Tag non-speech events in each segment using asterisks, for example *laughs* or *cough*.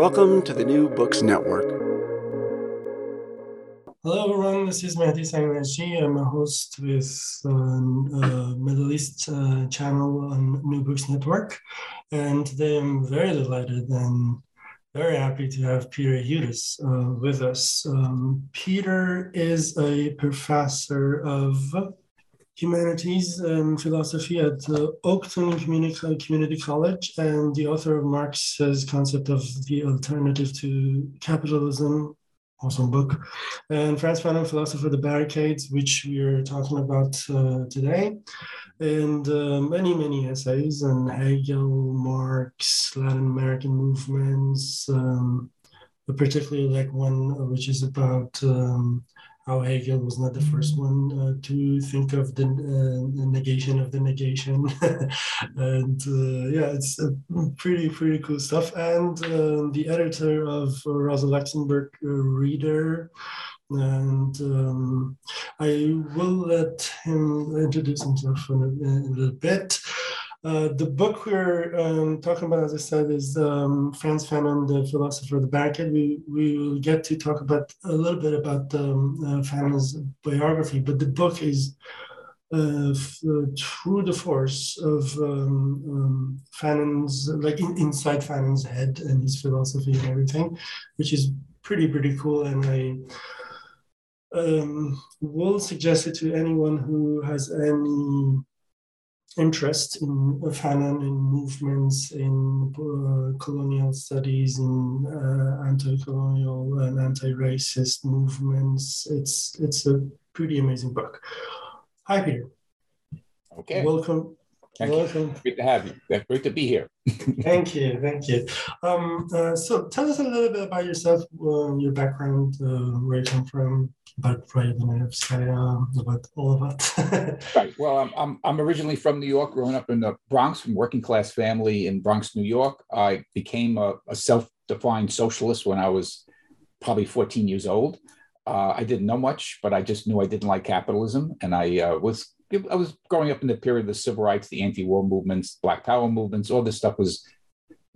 Welcome to the New Books Network. Hello, everyone. This is Mehdi Sangnaji. I'm a host with uh, uh, Middle East uh, channel on New Books Network. And today I'm very delighted and very happy to have Peter Hudis uh, with us. Um, Peter is a professor of humanities and philosophy at Oakton Community, Community College and the author of Marx's concept of the alternative to capitalism awesome book. And Frantz Fanon, Philosopher, The Barricades, which we are talking about uh, today. And uh, many, many essays on Hegel, Marx, Latin American movements, um, particularly like one which is about um, how Hegel was not the first one uh, to think of the, uh, the, negation of the negation. *laughs* and uh, yeah, it's pretty, pretty cool stuff. And uh, the editor of Rosa Luxemburg Reader. And um, I will let him introduce himself in a, in a little bit. Uh, the book we're um, talking about, as I said, is um, Frantz Fanon, the philosopher of the barricade. We, we will get to talk about a little bit about um, uh, Fanon's biography, but the book is uh, through the force of um, um, Fanon's, like in, inside Fanon's head and his philosophy and everything, which is pretty, pretty cool. And I um, will suggest it to anyone who has any interest in Fanon, in movements, in uh, colonial studies, in uh, anti-colonial and anti-racist movements. It's it's a pretty amazing book. Hi, Peter. Okay. Welcome. Thank Welcome. You. Great to have you. Great to be here. *laughs* thank you. Thank you. Um, uh, so tell us a little bit about yourself, uh, your background, uh, where you come from, about Pride and say um, about all of that. *laughs* right. Well, I'm, I'm, I'm originally from New York, growing up in the Bronx, from working class family in Bronx, New York. I became a, a self-defined socialist when I was probably 14 years old. Uh, I didn't know much, but I just knew I didn't like capitalism, and I uh, was I was growing up in the period of the civil rights, the anti-war movements, Black Power movements. All this stuff was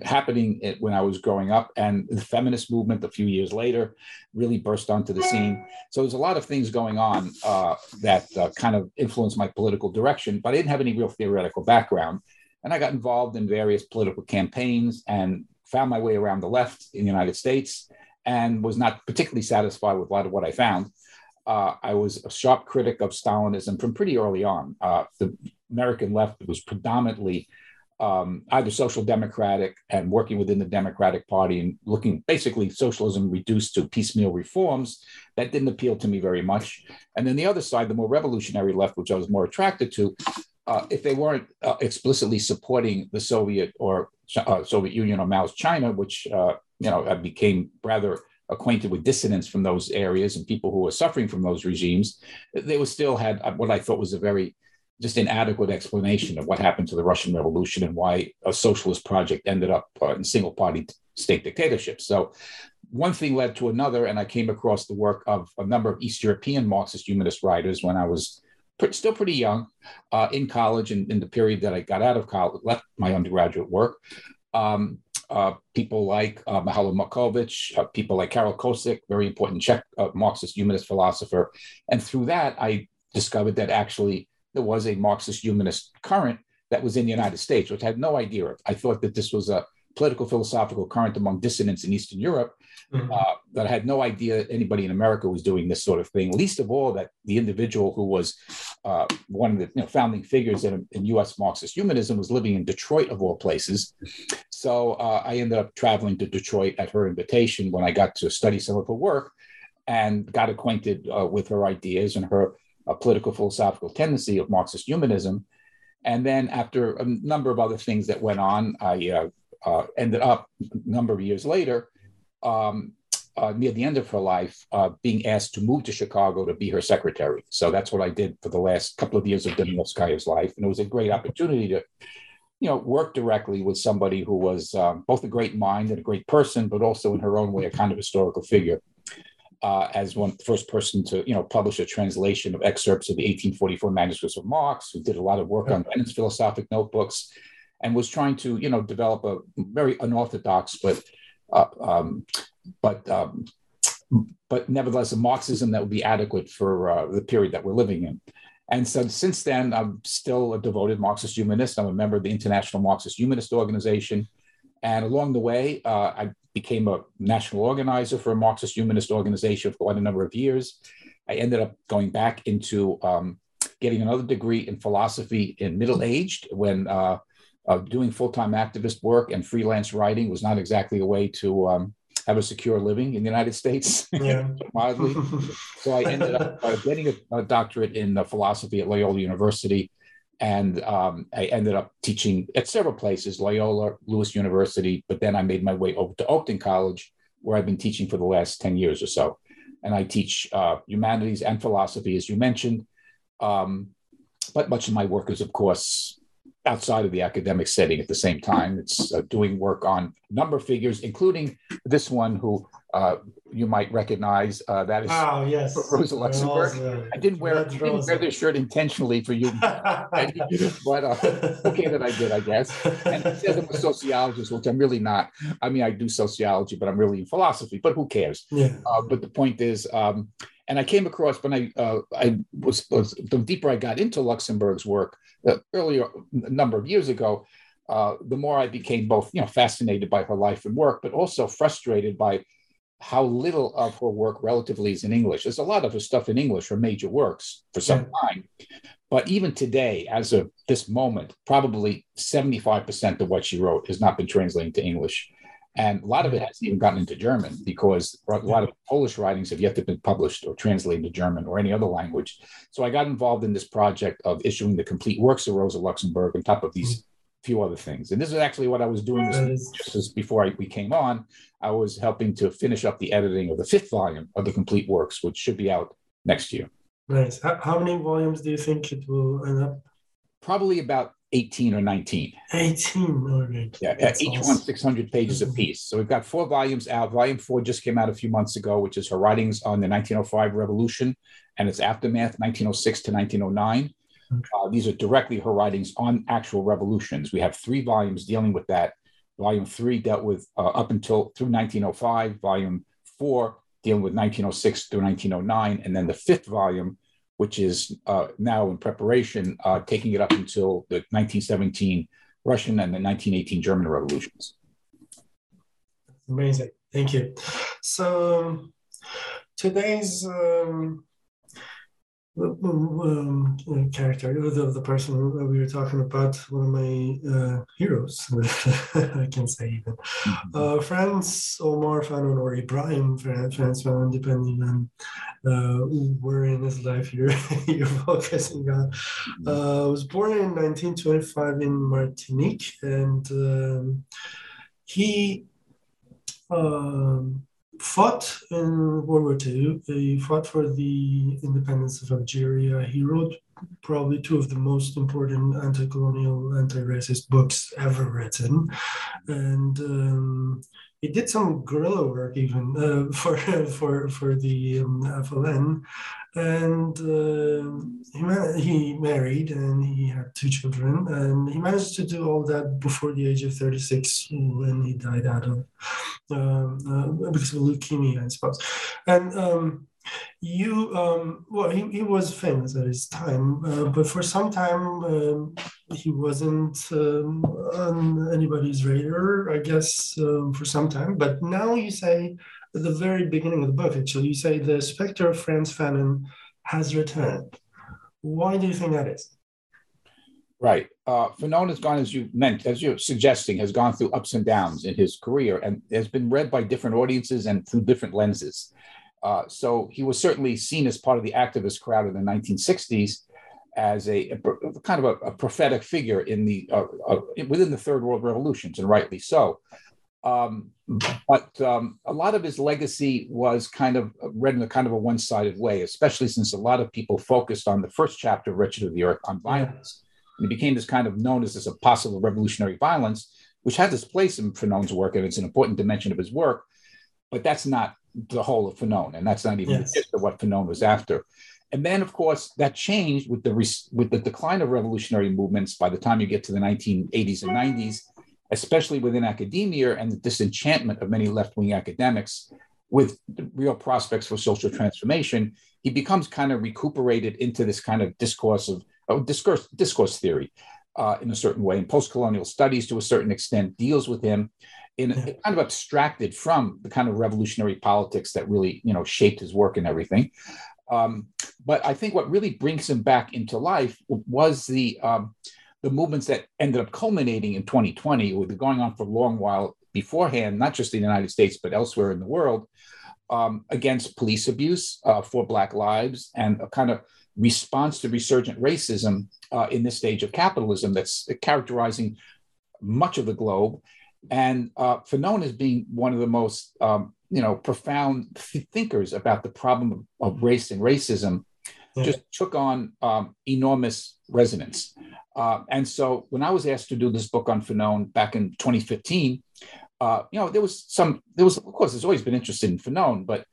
happening when I was growing up, and the feminist movement a few years later really burst onto the scene. So there's a lot of things going on uh, that uh, kind of influenced my political direction, but I didn't have any real theoretical background. And I got involved in various political campaigns and found my way around the left in the United States and was not particularly satisfied with a lot of what I found uh, I was a sharp critic of Stalinism from pretty early on. Uh, the American left was predominantly um, either social democratic and working within the Democratic Party and looking basically socialism reduced to piecemeal reforms. That didn't appeal to me very much. And then the other side, the more revolutionary left, which I was more attracted to, uh, if they weren't uh, explicitly supporting the Soviet or uh, Soviet Union or Mao's China, which uh, you know I became rather acquainted with dissidents from those areas and people who were suffering from those regimes, they were still had what I thought was a very just an inadequate explanation of what happened to the Russian Revolution and why a socialist project ended up uh, in single party state dictatorship. So one thing led to another, and I came across the work of a number of East European Marxist humanist writers when I was still pretty young uh, in college and in the period that I got out of college, left my undergraduate work. Um, uh, people like uh, Mihailo Marković, uh, people like Karol Kosík, very important Czech uh, Marxist humanist philosopher. And through that, I discovered that actually there was a Marxist humanist current that was in the United States, which I had no idea of. I thought that this was a political philosophical current among dissidents in Eastern Europe. Mm-hmm. Uh, that I had no idea anybody in America was doing this sort of thing. Least of all, that the individual who was uh, one of the you know, founding figures in, in, U.S. Marxist humanism was living in Detroit, of all places. So uh, I ended up traveling to Detroit at her invitation when I got to study some of her work, and got acquainted uh, with her ideas and her uh, political philosophical tendency of Marxist humanism. And then, after a number of other things that went on, I uh, ended up a number of years later um, uh, near the end of her life, uh, being asked to move to Chicago to be her secretary. So that's what I did for the last couple of years of Dunayevskaya's life, and it was a great opportunity to, you know, work directly with somebody who was um, both a great mind and a great person, but also in her own way a kind of historical figure. Uh, as one first person to, you know, publish a translation of excerpts of the 1844 manuscripts of Marx, who did a lot of work on Lenin's philosophic notebooks, and was trying to, you know, develop a very unorthodox but uh, um, but um, but nevertheless a Marxism that would be adequate for uh, the period that we're living in. And so since then, I'm still a devoted Marxist humanist. I'm a member of the International Marxist Humanist Organization. And along the way, uh, I became a national organizer for a Marxist humanist organization for quite a number of years. I ended up going back into um, getting another degree in philosophy in middle aged when uh, uh, doing full time activist work and freelance writing was not exactly a way to um, have a secure living in the United States, yeah. *laughs* mildly. so I ended up uh, getting a, a, doctorate in uh, philosophy at Loyola University. And um, I ended up teaching at several places, Loyola, Lewis University, but then I made my way over to Oakton College, where I've been teaching for the last 10 years or so. And I teach uh, humanities and philosophy, as you mentioned. Um, but much of my work is, of course, outside of the academic setting at the same time. It's uh, doing work on number figures, including this one who uh, you might recognize. Uh, that is oh, yes. Rosa Luxemburg. I didn't wear I didn't wear this shirt intentionally for you, *laughs* but uh, okay that I did, I guess. And it says I'm a sociologist, which I'm really not. I mean, I do sociology, but I'm really in philosophy. But who cares? Yeah. Uh, but the point is. Um, and I came across when I uh, I was, was, the deeper I got into Luxemburg's work uh, earlier a number of years ago, uh, the more I became both you know fascinated by her life and work, but also frustrated by how little of her work relatively is in English. There's a lot of her stuff in English, her major works for some yeah. time, but even today, as of this moment, probably 75% of what she wrote has not been translated to English. And a lot of it hasn't even gotten into German because a lot of Polish writings have yet to be published or translated to German or any other language. So I got involved in this project of issuing the complete works of Rosa Luxemburg on top of these mm-hmm. few other things. And this is actually what I was doing this, just before I, we came on. I was helping to finish up the editing of the fifth volume of the complete works, which should be out next year. Nice. How, many volumes do you think it will end up? Probably about 18 or 19. 18, Yeah, That's each awesome. one 600 pages mm-hmm. apiece. So we've got four volumes out. Volume four just came out a few months ago, which is her writings on the 1905 revolution and its aftermath, 1906 to 1909. Uh, these are directly her writings on actual revolutions. We have three volumes dealing with that. Volume three dealt with uh, up until through 1905. Volume four dealing with 1906 through 1909, and then the fifth volume which is uh, now in preparation, uh, taking it up until the 1917 Russian and the 1918 German revolutions. Amazing. Thank you. So today's um, um, character, the, the person we were talking about, one of my uh, heroes, *laughs* I can say even. Mm-hmm. Uh, Frantz Omar Fanon or Ibrahim Frantz Fanon, depending on uh, where in his life you're, *laughs* you're focusing on, mm-hmm. uh, was born in 1925 in Martinique and um, he um, fought in World War II. He fought for the independence of Algeria. He wrote probably two of the most important anti-colonial, anti-racist books ever written, and um, he did some guerrilla work even uh, *laughs* for for for the um, FLN, and uh, he, he married and he had two children and he managed to do all that before the age of 36 when he died out of um, uh, because of leukemia i suppose. And um, you um, well he, he was famous at his time uh, but for some time um, he wasn't um, on anybody's radar i guess um, for some time. But now you say at the very beginning of the book actually you say the specter of frantz fanon has returned why do you think that is Right. Uh, Fanon has gone, as you meant, as you're suggesting, has gone through ups and downs in his career and has been read by different audiences and through different lenses. Uh, so he was certainly seen as part of the activist crowd in the 1960s as a, a kind of a, a, prophetic figure in the uh, uh, within the third world revolutions, and rightly so. Um, but um, a lot of his legacy was kind of read in a kind of a one-sided way, especially since a lot of people focused on the first chapter of Wretched of the Earth on violence. And it became this kind of known as this a possible revolutionary violence, which has its place in Fanon's work, and it's an important dimension of his work. But that's not the whole of Fanon, and that's not even yes. the gist of what Fanon was after. And then, of course, that changed with the with the decline of revolutionary movements. By the time you get to the 1980s and 90s, especially within academia and the disenchantment of many left-wing academics with real prospects for social transformation, he becomes kind of recuperated into this kind of discourse of, of discourse discourse theory uh, in a certain way. And post-colonial studies, to a certain extent, deals with him in a, kind of abstracted from the kind of revolutionary politics that really you know shaped his work and everything. Um, but I think what really brings him back into life was the um, the movements that ended up culminating in 2020, with going on for a long while beforehand, not just in the United States but elsewhere in the world, um, against police abuse uh, for Black lives and a kind of response to resurgent racism uh, in this stage of capitalism that's characterizing much of the globe and uh, Fanon as being one of the most um, you know profound thinkers about the problem of, race and racism, yeah. just took on um, enormous resonance. Uh, and so when I was asked to do this book on Fanon back in 2015, uh, you know there was some there was of course there's always been interested in Fanon, but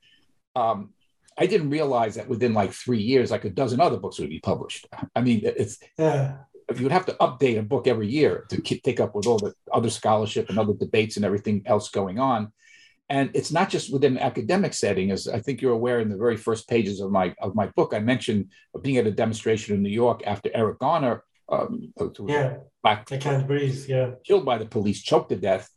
um, I didn't realize that within like three years, like a dozen other books would be published. I mean, it's yeah you would have to update a book every year to keep, up with all the other scholarship and other debates and everything else going on. And it's not just within an academic setting, as I think you're aware in the very first pages of my of my book. I mentioned being at a demonstration in New York after Eric Garner, um, yeah, black, I can't breathe, yeah, killed by the police, choked to death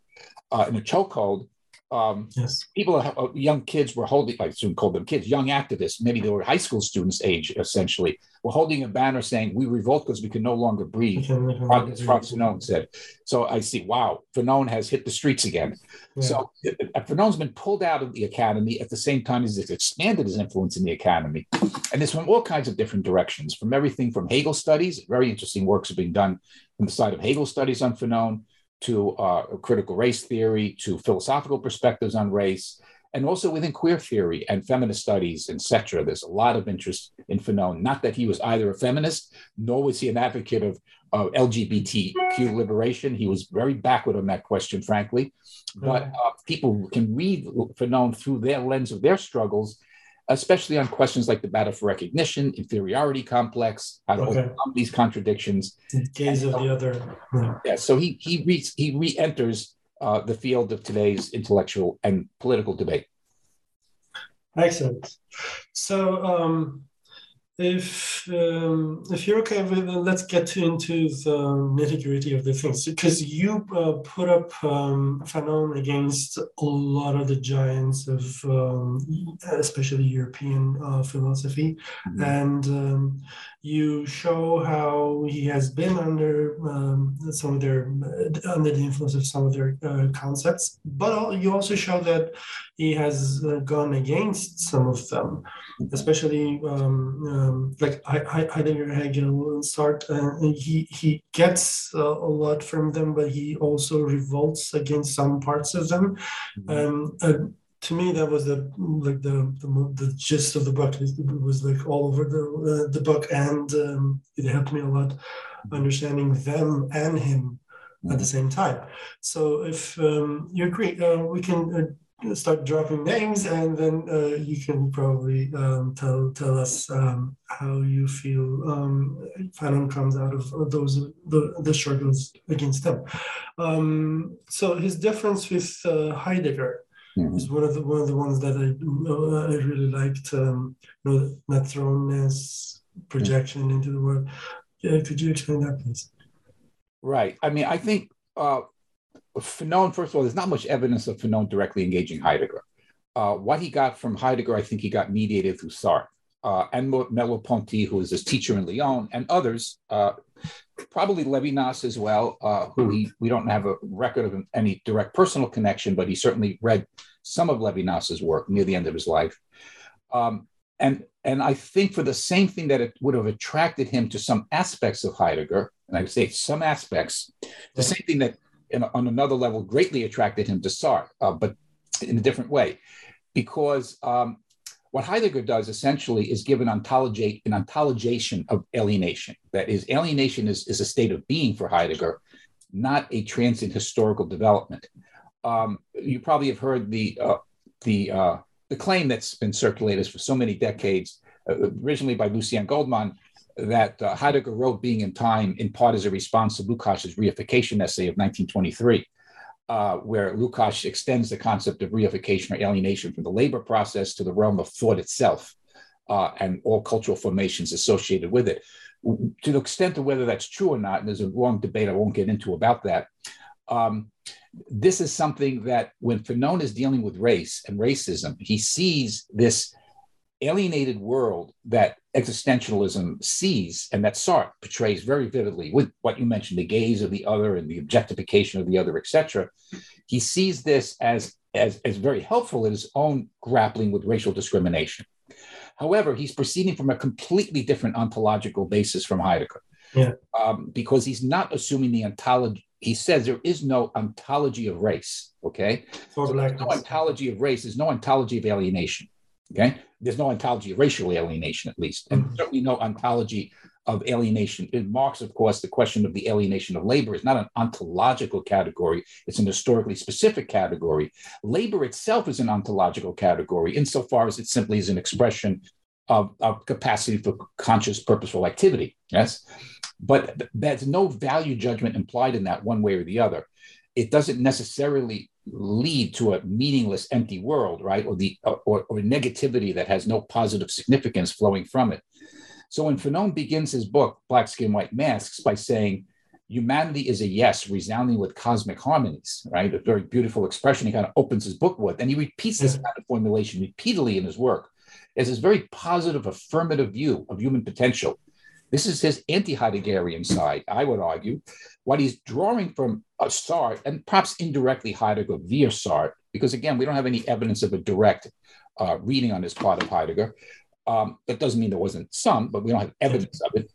uh, in a chokehold um, yes. people, uh, young kids were holding, I soon call them kids, young activists, maybe they were high school students age essentially, were holding a banner saying, we revolt because we can no longer breathe. As Frantz Fanon said. So I see, wow, Fanon has hit the streets again. Yeah. So uh, Fanon's been pulled out of the academy at the same time as it's expanded his influence in the academy. And it's from all kinds of different directions, from everything from Hegel studies, very interesting works are being done from the side of Hegel studies on Fanon, to uh, critical race theory, to philosophical perspectives on race, and also within queer theory and feminist studies, etc. There's a lot of interest in Fanon. Not that he was either a feminist, nor was he an advocate of uh, LGBTQ liberation. He was very backward on that question, frankly. But uh, people can read Fanon through their lens of their struggles especially on questions like the battle for recognition, inferiority complex, how to okay. overcome these contradictions. Gaze of the other. Yeah. yeah. So he he re, he re-enters uh, the field of today's intellectual and political debate. Excellent. So um, if um, if you're okay with it, let's get into the nitty gritty of the things because you uh, put up um, Fanon against a lot of the giants of um, especially European uh, philosophy, mm-hmm. and um, you show how he has been under um, some of their under the influence of some of their uh, concepts, but you also show that he has uh, gone against some of them, especially um, um, like Heidegger, Hegel, Sartre. Uh, he he gets uh, a lot from them, but he also revolts against some parts of them. Mm-hmm. Um, uh, to me, that was the like the the, the gist of the book. It was like all over the uh, the book, and um, it helped me a lot understanding them and him at the same time. So if um, you agree, uh, we can uh, start dropping names, and then uh, you can probably um, tell tell us um, how you feel um, Fanon comes out of those the, the struggles against them. Um, so his difference with uh, Heidegger mm-hmm. is one of the one of the ones that I I really liked. Um, you know, not thrownness, projection mm-hmm. into the world. Yeah, could you explain that, please? Right. I mean, I think uh, Fanon, first of all, there's not much evidence of Fanon directly engaging Heidegger. Uh, what he got from Heidegger, I think he got mediated through Sartre. Uh, and Merleau-Ponty, who was his teacher in Lyon, and others, uh, probably Levinas as well, uh, who he, we don't have a record of any direct personal connection, but he certainly read some of Levinas's work near the end of his life. Um, and, and I think for the same thing that it would have attracted him to some aspects of Heidegger, and I would say some aspects, the same thing that in, on another level greatly attracted him to Sartre, uh, but in a different way, because um, what Heidegger does essentially is give an ontology, an ontologation of alienation. That is, alienation is, is a state of being for Heidegger, not a transient historical development. Um, you probably have heard the uh, the uh, the claim that's been circulated for so many decades, uh, originally by Lucien Goldmann, that uh, Heidegger wrote Being and Time in part as a response to Lukács's reification essay of 1923, uh, where Lukács extends the concept of reification or alienation from the labor process to the realm of thought itself uh, and all cultural formations associated with it. To the extent of whether that's true or not, and there's a long debate I won't get into about that. Um, this is something that when Fanon is dealing with race and racism, he sees this alienated world that existentialism sees and that Sartre portrays very vividly with what you mentioned, the gaze of the other and the objectification of the other, etc. He sees this as, as, as very helpful in his own grappling with racial discrimination. However, he's proceeding from a completely different ontological basis from Heidegger. Yeah. Um, because he's not assuming the ontology. He says there is no ontology of race. Okay. So there's no ontology of race. There's no ontology of alienation. Okay, there's no ontology of racial alienation, at least, and mm-hmm. certainly no ontology of alienation. In Marx, of course, the question of the alienation of labor is not an ontological category, it's an historically specific category. Labor itself is an ontological category insofar as it simply is an expression of, of capacity for conscious, purposeful activity. Yes. But there's no value judgment implied in that one way or the other. It doesn't necessarily lead to a meaningless, empty world, right? Or the or, or negativity that has no positive significance flowing from it. So when Fanon begins his book, Black Skin, White Masks, by saying humanity is a yes, resounding with cosmic harmonies, right? A very beautiful expression he kind of opens his book with. And he repeats this mm. kind of formulation repeatedly in his work as this very positive, affirmative view of human potential. This is his anti Heideggerian side, I would argue. What he's drawing from a Sartre and perhaps indirectly Heidegger via Sartre, because again, we don't have any evidence of a direct uh, reading on this part of Heidegger. Um, that doesn't mean there wasn't some, but we don't have evidence of it.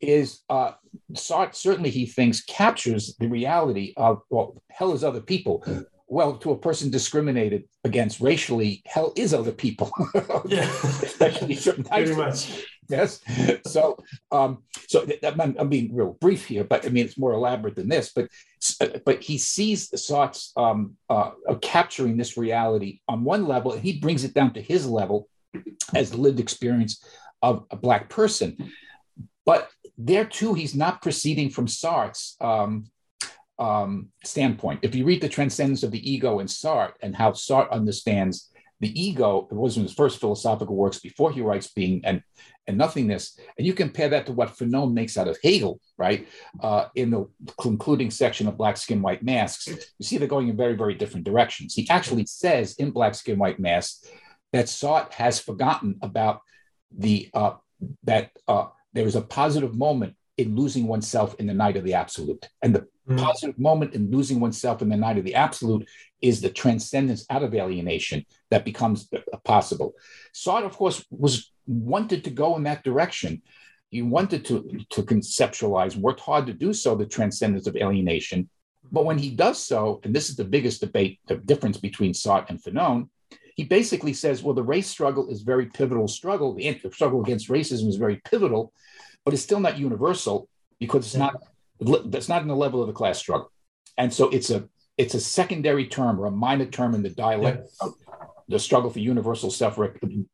Is uh, Sartre certainly he thinks captures the reality of well, hell is other people. Well, to a person discriminated against racially, hell is other people, yeah. *laughs* especially certain types. Pretty much yes. So, um, so I'm, I'm, being real brief here, but I mean it's more elaborate than this. But uh, but he sees Sartre's um, uh, capturing this reality on one level, and he brings it down to his level as the lived experience of a black person. But there too, he's not proceeding from Sartre's um, um, standpoint. If you read the Transcendence of the Ego in Sartre and how Sartre understands the ego, it was in his first philosophical works before he writes Being and and nothingness. And you compare that to what Fanon makes out of Hegel, right? Uh, in the concluding section of Black Skin, White Masks, you see they're going in very, very different directions. He actually says in Black Skin, White Masks that Sartre has forgotten about the uh, that uh, there is a positive moment in losing oneself in the night of the absolute. And the mm. positive moment in losing oneself in the night of the absolute is the transcendence out of alienation that becomes possible. Sartre, of course, was wanted to go in that direction. He wanted to, to conceptualize, worked hard to do so, the transcendence of alienation. But when he does so, and this is the biggest debate, the difference between Sartre and Fanon, he basically says, well, the race struggle is very pivotal struggle. The struggle against racism is very pivotal, but it's still not universal because it's not that's not in the level of the class struggle. And so it's a it's a secondary term or a minor term in the dialect of the struggle for universal self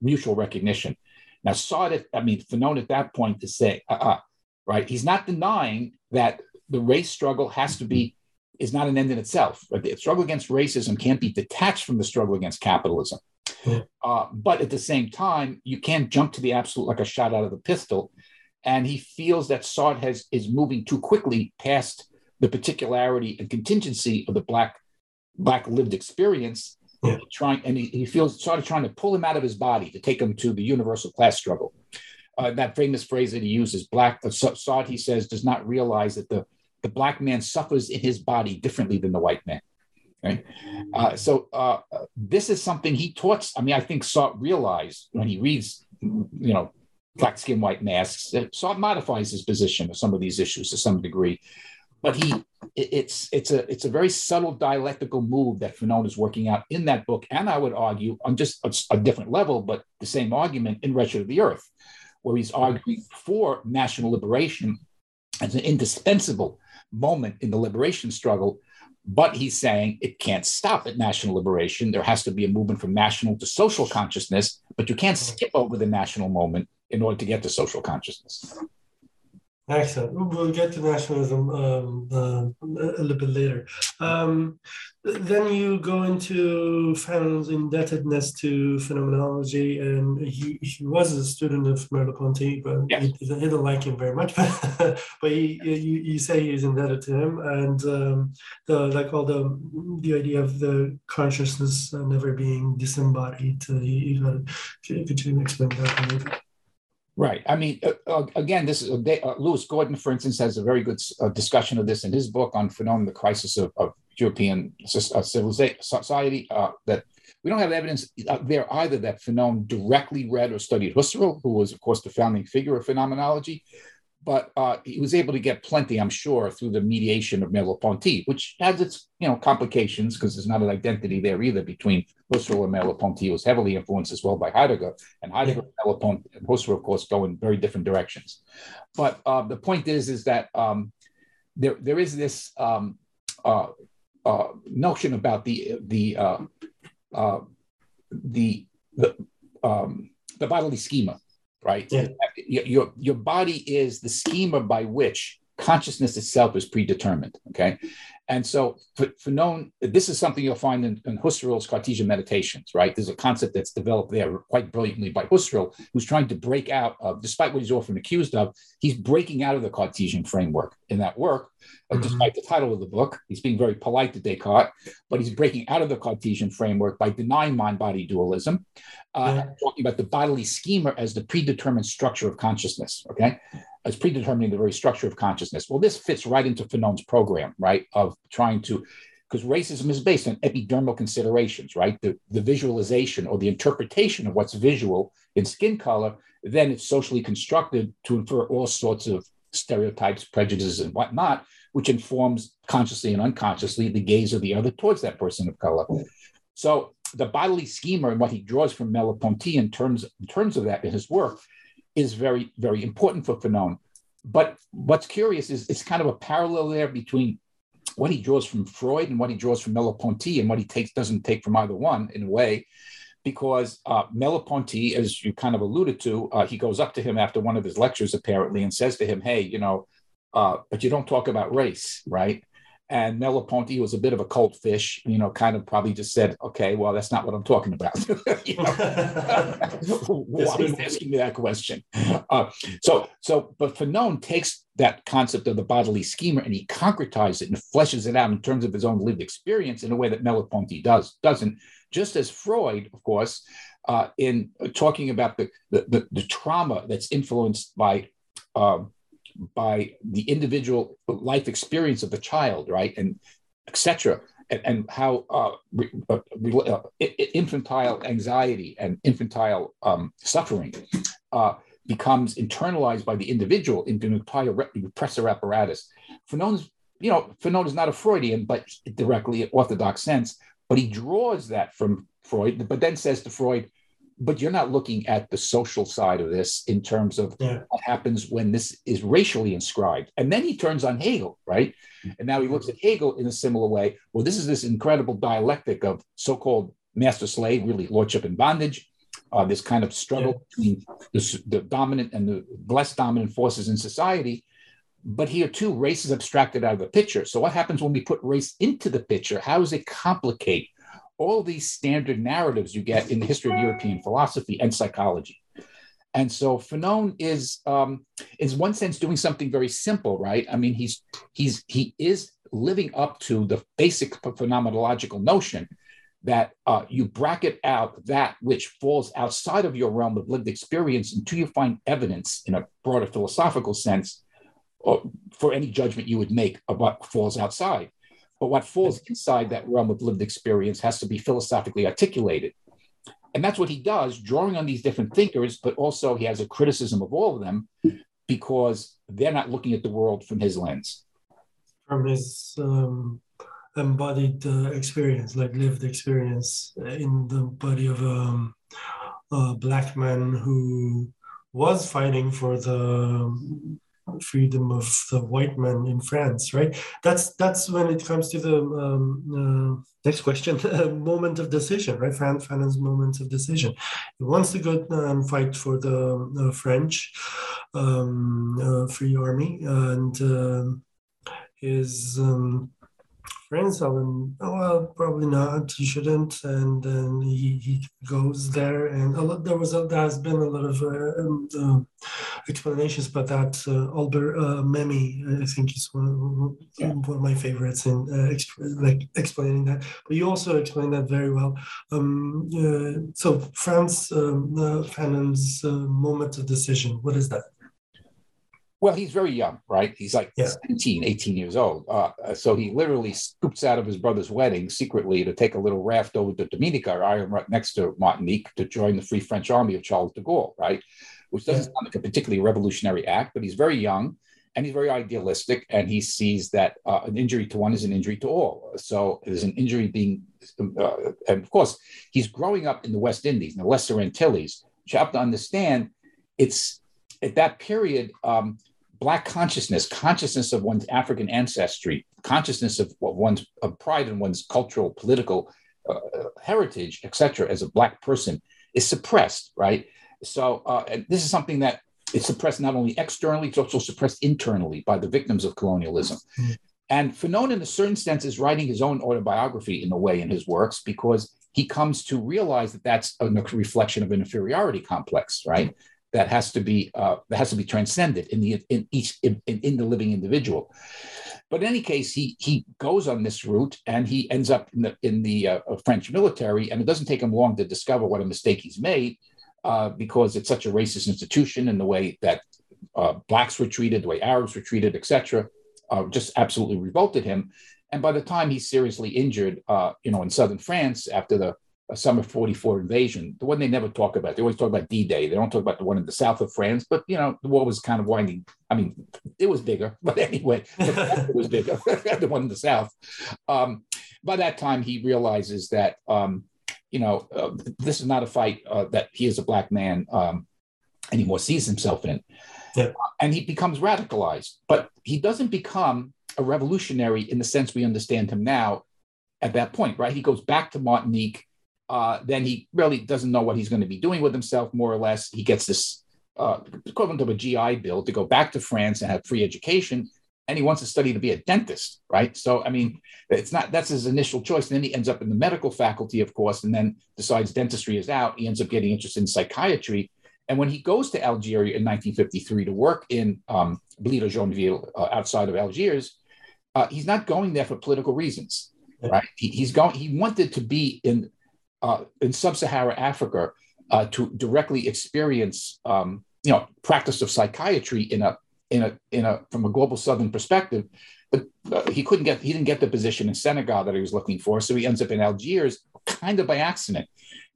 mutual recognition. Now, Sartre, I mean, Fanon at that point to say, uh, uh right? He's not denying that the race struggle has to be is not an end in itself. The struggle against racism can't be detached from the struggle against capitalism. Uh, but at the same time, you can't jump to the absolute like a shot out of the pistol. And he feels that Sartre has is moving too quickly past the particularity and contingency of the black black lived experience. Yeah. Trying and he, he feels sort of trying to pull him out of his body to take him to the universal class struggle. Uh, that famous phrase that he uses, black uh, Sartre, he says, does not realize that the, the black man suffers in his body differently than the white man. Right. Uh, so uh, this is something he taught. I mean, I think Sartre realized when he reads, you know, black skin, white masks, that modifies his position of some of these issues to some degree. But he, it's it's a it's a very subtle dialectical move that Fanon is working out in that book, and I would argue on just a, a different level, but the same argument in Wretched of the Earth, where he's arguing for national liberation as an indispensable moment in the liberation struggle but he's saying it can't stop at national liberation. There has to be a movement from national to social consciousness, but you can't skip over the national moment in order to get to social consciousness. Excellent. We'll get to nationalism um, uh, a little bit later. Um, then you go into Fanon's indebtedness to phenomenology, and he, he was a student of Merleau-Ponty, but yes. he, he, didn't like him very much. *laughs* but he, you, you say he's indebted to him, and um, the like all the the idea of the consciousness never being disembodied. Uh, he, he, could you explain that? Right. I mean, uh, uh, again, this is uh, Lewis Gordon, for instance, has a very good uh, discussion of this in his book on Fanon, the crisis of, of European uh, civilization society. Uh, that we don't have evidence there either that Fanon directly read or studied Husserl, who was, of course, the founding figure of phenomenology, but uh, he was able to get plenty, I'm sure, through the mediation of Merleau-Ponty, which has its you know complications because there's not an identity there either between Husserl and Merleau-Ponty. was heavily influenced as well by Heidegger, and Heidegger and Merleau-Ponty and Husserl, of course, go in very different directions. But uh, the point is, is that um, there there is this um, uh, uh notion about the the uh, uh, the the um, the bodily schema right? Yeah. Your, your body is the schema by which consciousness itself is predetermined. Okay. And so for, known, this is something you'll find in, in Husserl's Cartesian meditations, right? There's a concept that's developed there quite brilliantly by Husserl, who's trying to break out of, despite what he's often accused of, he's breaking out of the Cartesian framework in that work, uh, mm-hmm. despite the title of the book. He's being very polite to Descartes, but he's breaking out of the Cartesian framework by denying mind body dualism, uh, yeah. talking about the bodily schema as the predetermined structure of consciousness, okay? As predetermining the very structure of consciousness. Well, this fits right into Fanon's program, right, of trying to, because racism is based on epidermal considerations, right? The, the visualization or the interpretation of what's visual in skin color, then it's socially constructed to infer all sorts of stereotypes, prejudices, and whatnot, which informs consciously and unconsciously the gaze of the other towards that person of color. So the bodily schema and what he draws from Merleau-Ponty in terms, in terms of that in his work is very, very important for Fanon. But what's curious is it's kind of a parallel there between what he draws from Freud and what he draws from Merleau-Ponty and what he takes doesn't take from either one in a way, because uh, Merleau-Ponty, as you kind of alluded to, uh, he goes up to him after one of his lectures apparently and says to him, "Hey, you know, uh, but you don't talk about race, right?" And Merleau-Ponty was a bit of a cold fish, you know, kind of probably just said, okay, well, that's not what I'm talking about. *laughs* *laughs* Why are you asking me that question? Uh, so, so, but Fanon takes that concept of the bodily schema and he concretizes it and fleshes it out in terms of his own lived experience in a way that Merleau-Ponty does, doesn't. Just as Freud, of course, uh, in talking about the, the, the, the trauma that's influenced by um, by the individual life experience of the child, right, and etc., and, and, how uh, uh, uh, infantile anxiety and infantile um, suffering uh, becomes internalized by the individual into an entire repressor apparatus. Fanon's, you know, Fanon is not a Freudian, but directly orthodox sense, but he draws that from Freud, but then says to Freud, but you're not looking at the social side of this in terms of yeah. what happens when this is racially inscribed. And then he turns on Hegel, right? And now he looks at Hegel in a similar way. Well, this is this incredible dialectic of so called master slave, really lordship and bondage, uh, this kind of struggle yeah. between the, the dominant and the less dominant forces in society. But here too, race is abstracted out of the picture. So what happens when we put race into the picture? How does it complicate all these standard narratives you get in the history of European philosophy and psychology? And so Fanon is, um, in one sense, doing something very simple, right? I mean, he's he's he is living up to the basic phenomenological notion that uh, you bracket out that which falls outside of your realm of lived experience until you find evidence in a broader philosophical sense or for any judgment you would make what falls outside. But what falls inside that realm of lived experience has to be philosophically articulated. And that's what he does, drawing on these different thinkers, but also he has a criticism of all of them because they're not looking at the world from his lens. From his um, embodied uh, experience, like lived experience in the body of um, a black man who was fighting for the freedom of the white man in France, right? That's that's when it comes to the um, uh, next question, *laughs* moment of decision, right? Fan Fanon's moment of decision. He wants to go and fight for the uh, French um, uh, Free Army, and um, his um, friends tell him, oh, well, probably not. You shouldn't. And then he, he goes there, and a lot, there was a, there has been a lot of uh, um, uh, explanations but that. Uh, Albert uh, Memmi, I think, is one, yeah. one of my favorites in uh, exp- like explaining that. But you also explained that very well. Um, uh, so, France um, uh, Fanon's moment of decision. What is that? Well, he's very young, right? He's like yeah. 17, 18 years old. Uh, so he literally scoops out of his brother's wedding secretly to take a little raft over to Dominica, island right next to Martinique, to join the Free French Army of Charles de Gaulle, right? Which doesn't yeah. sound like a particularly revolutionary act, but he's very young and he's very idealistic and he sees that uh, an injury to one is an injury to all. So there's an injury being, uh, and of course, he's growing up in the West Indies, in the Lesser Antilles, which you have to understand, it's at that period, um, black consciousness, consciousness of one's African ancestry, consciousness of one's of pride in one's cultural, political uh, heritage, etc., as a black person is suppressed, right? So uh, this is something that is suppressed not only externally, it's also suppressed internally by the victims of colonialism. Mm-hmm. And Fanon, in a certain sense, is writing his own autobiography in a way in his works because he comes to realize that that's a reflection of an inferiority complex, right? That has to be uh, that has to be transcended in the in each in, in the living individual. But in any case, he he goes on this route and he ends up in the in the uh, French military, and it doesn't take him long to discover what a mistake he's made uh, because it's such a racist institution in the way that uh, blacks were treated, the way Arabs were treated, etc. Uh, just absolutely revolted him. And by the time he's seriously injured, uh, you know, in southern France after the a summer 44 invasion, the one they never talk about. They always talk about D-Day. They don't talk about the one in the south of France, but you know, the war was kind of winding. I mean, it was bigger, *laughs* but anyway, it *laughs* was bigger, the one in the south. Um, by that time, he realizes that, um, you know, uh, this is not a fight uh, that he as a black man um, anymore sees himself in. Yeah. And he becomes radicalized, but he doesn't become a revolutionary in the sense we understand him now at that point, right? He goes back to Martinique uh, then he really doesn't know what he's going to be doing with himself, more or less. He gets this uh, equivalent of a GI Bill to go back to France and have free education. And he wants to study to be a dentist, right? So, I mean, it's not that's his initial choice. And then he ends up in the medical faculty, of course, and then decides dentistry is out. He ends up getting interested in psychiatry. And when he goes to Algeria in 1953 to work in um, Blida uh, outside of Algiers, uh, he's not going there for political reasons, right? He, he's going. He wanted to be in uh, in sub-Saharan Africa uh, to directly experience, um, you know, practice of psychiatry in a in a in a from a global southern perspective. But uh, he couldn't get he didn't get the position in Senegal that he was looking for, so he ends up in Algiers, kind of by accident.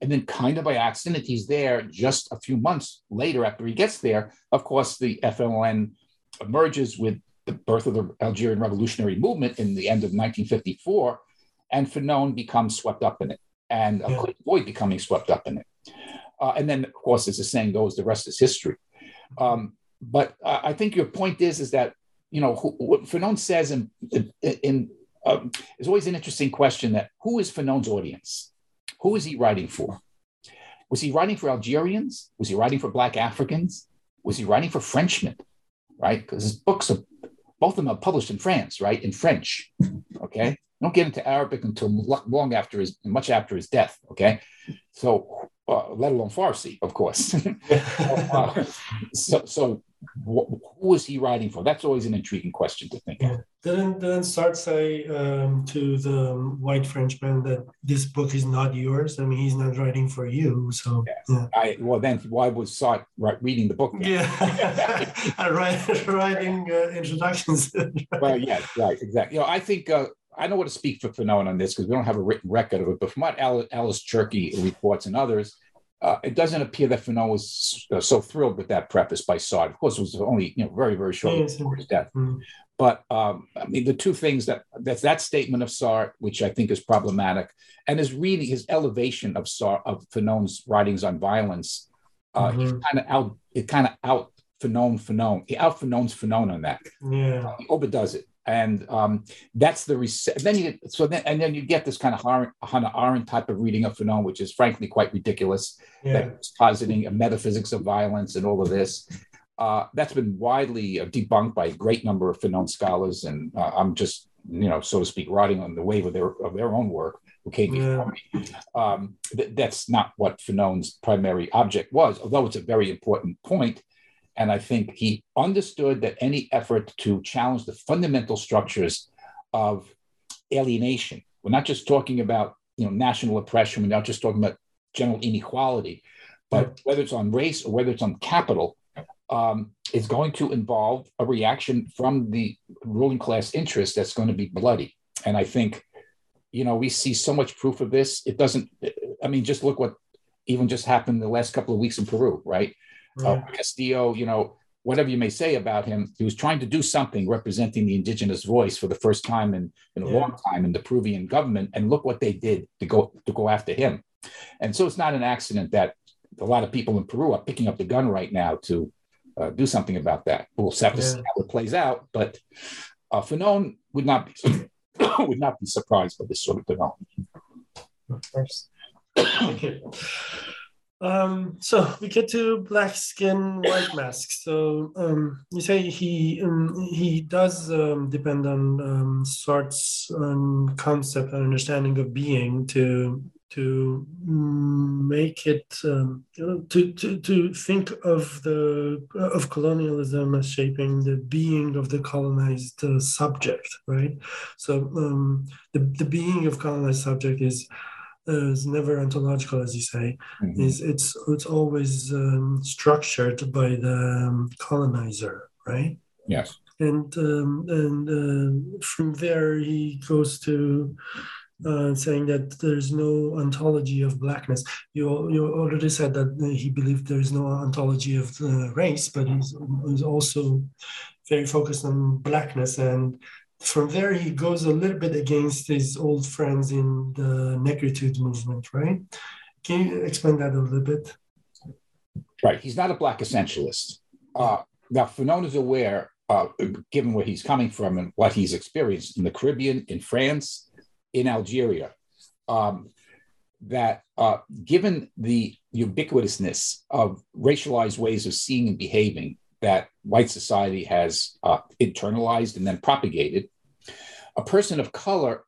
And then, kind of by accident, he's there just a few months later after he gets there. Of course, the FLN emerges with the birth of the Algerian Revolutionary Movement in the end of 1954, and Fanon becomes swept up in it and yeah. avoid becoming swept up in it. Uh, and then, of course, as the saying goes, the rest is history. Um, but uh, I think your point is is that you know who, what Fanon says in, in um, is always an interesting question that who is Fanon's audience? Who is he writing for? Was he writing for Algerians? Was he writing for Black Africans? Was he writing for Frenchmen? Right, because his books are both of them are published in France, right? In French. Okay. Don't get into Arabic until long after his, much after his death. Okay. So, uh, let alone Farsi, of course. *laughs* uh, so, so who is he writing for? That's always an intriguing question to think. Yeah. Didn't didn't Sartre say um, to the white Frenchman that this book is not yours? I mean, he's not writing for you. So yes. yeah. I, well, then why was Sartre reading the book? Then? Yeah, *laughs* writing uh, introductions. well, yeah, right, exactly. You know, I think. Uh, I don't want to speak for Fanon on this because we don't have a written record of it, but from what Alice Cherki reports and others, uh, it doesn't appear that Fanon was uh, so thrilled with that preface by Sartre. Of course, it was only you know very very short before his death. Mm-hmm. But um, I mean, the two things that that's that statement of Sartre, which I think is problematic, and his reading, his elevation of Sartre of Fanon's writings on violence, uh, mm-hmm. kind of out it kind of out Fanon Fanon. He out Fanon's Fanon on that. Yeah, he overdoes it and um, that's the rece- then you so then and then you get this kind of Hannah Arendt type of reading of Fanon, which is frankly quite ridiculous. Yeah. That's positing a metaphysics of violence and all of this. Uh, that's been widely uh, debunked by a great number of Fanon scholars, and uh, I'm just you know so to speak riding on the wave of their of their own work. Okay, yeah. um, th- that's not what Fanon's primary object was, although it's a very important point and I think he understood that any effort to challenge the fundamental structures of alienation, we're not just talking about you know national oppression, we're not just talking about general inequality, but whether it's on race or whether it's on capital, um, is going to involve a reaction from the ruling class interest that's going to be bloody. And I think, you know, we see so much proof of this. It doesn't, I mean, just look what even just happened the last couple of weeks in Peru, right? Uh, Castillo, you know, whatever you may say about him, he was trying to do something representing the indigenous voice for the first time in, in a yeah. long time in the Peruvian government. And look what they did to go to go after him. And so it's not an accident that a lot of people in Peru are picking up the gun right now to uh, do something about that. We'll have to yeah. see how it plays out. But uh, Fanon would not be *coughs* would not be surprised by this sort of development. Of course. *coughs* Um, so we get to black skin, white mask. So um, you say he um, he does um, depend on um, um, concept and understanding of being to to make it um, to, to to think of the of colonialism as shaping the being of the colonized uh, subject, right? So um, the the being of colonized subject is is never ontological, as you say. Mm-hmm. Is it's it's always um, structured by the um, colonizer, right? Yes. And um, and uh, from there he goes to uh, saying that there's no ontology of blackness. You you already said that he believed there is no ontology of the race, but he's, he's also very focused on blackness and from there he goes a little bit against his old friends in the negritude movement right? Can you explain that a little bit? Right he's not a black essentialist. Uh, now fanon is aware uh, given where he's coming from and what he's experienced in the caribbean in france in algeria um, that uh, given the ubiquitousness of racialized ways of seeing and behaving that white society has uh, internalized and then propagated, a person of color,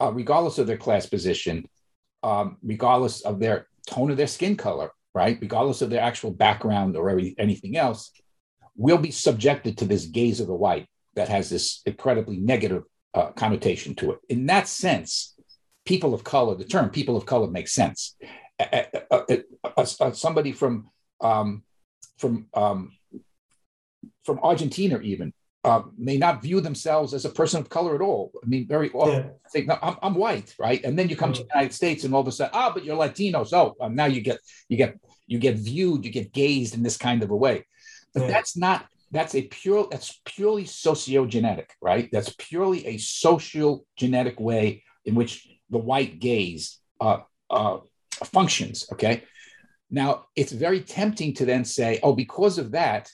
uh, regardless of their class position, um, regardless of their tone of their skin color, right, regardless of their actual background or every, anything else, will be subjected to this gaze of the white that has this incredibly negative uh, connotation to it. In that sense, people of color, the term people of color makes sense. somebody from um, from um, from Argentina even uh, may not view themselves as a person of color at all. I mean, very often yeah. think, no, I'm, I'm white, right? And then you come to the United States, and all of a sudden, ah, but you're Latino, so um, now you get you get you get viewed, you get gazed in this kind of a way. But yeah. that's not that's a pure that's purely sociogenetic, right? That's purely a social genetic way in which the white gaze uh, uh, functions. Okay. Now it's very tempting to then say, oh, because of that,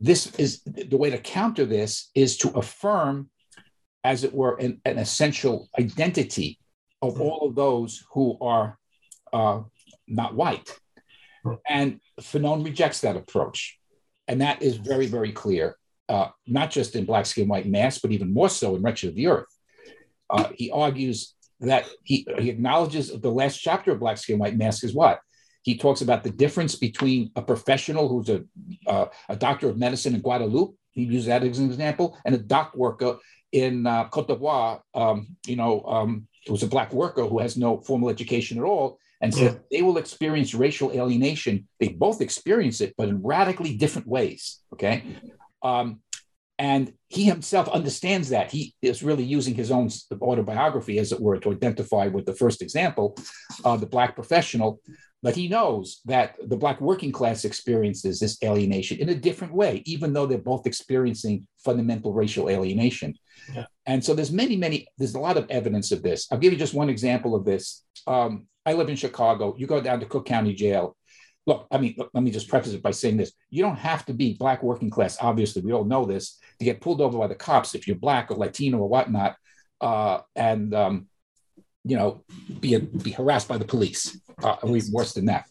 this is the way to counter this is to affirm, as it were, an, an essential identity of hmm. all of those who are uh, not white. Hmm. And Fanon rejects that approach. And that is very, very clear. uh, not just in Black Skin, White Mask, but even more so in Wretched of the Earth. Uh, he argues that he, he acknowledges the last chapter of Black Skin, White Mask is what? He talks about the difference between a professional who's a, uh, a doctor of medicine in Guadeloupe, he uses that as an example, and a dock worker in uh, Cote d'Ivoire, um, you know, um, it was a black worker who has no formal education at all, and so yeah. they will experience racial alienation. They both experience it, but in radically different ways. Okay. Um, and he himself understands that. He is really using his own autobiography, as it were, to identify with the first example, uh, the Black professional. But he knows that the Black working class experiences this alienation in a different way, even though they're both experiencing fundamental racial alienation. Yeah. And so there's many, many, there's a lot of evidence of this. I'll give you just one example of this. Um, I live in Chicago. You go down to Cook County Jail. Look, I mean, look, let me just preface it by saying this. You don't have to be black working class. Obviously, we all know this to get pulled over by the cops if you're black or Latino or whatnot, uh, and um, you know, be a, be harassed by the police, uh, even worse than that.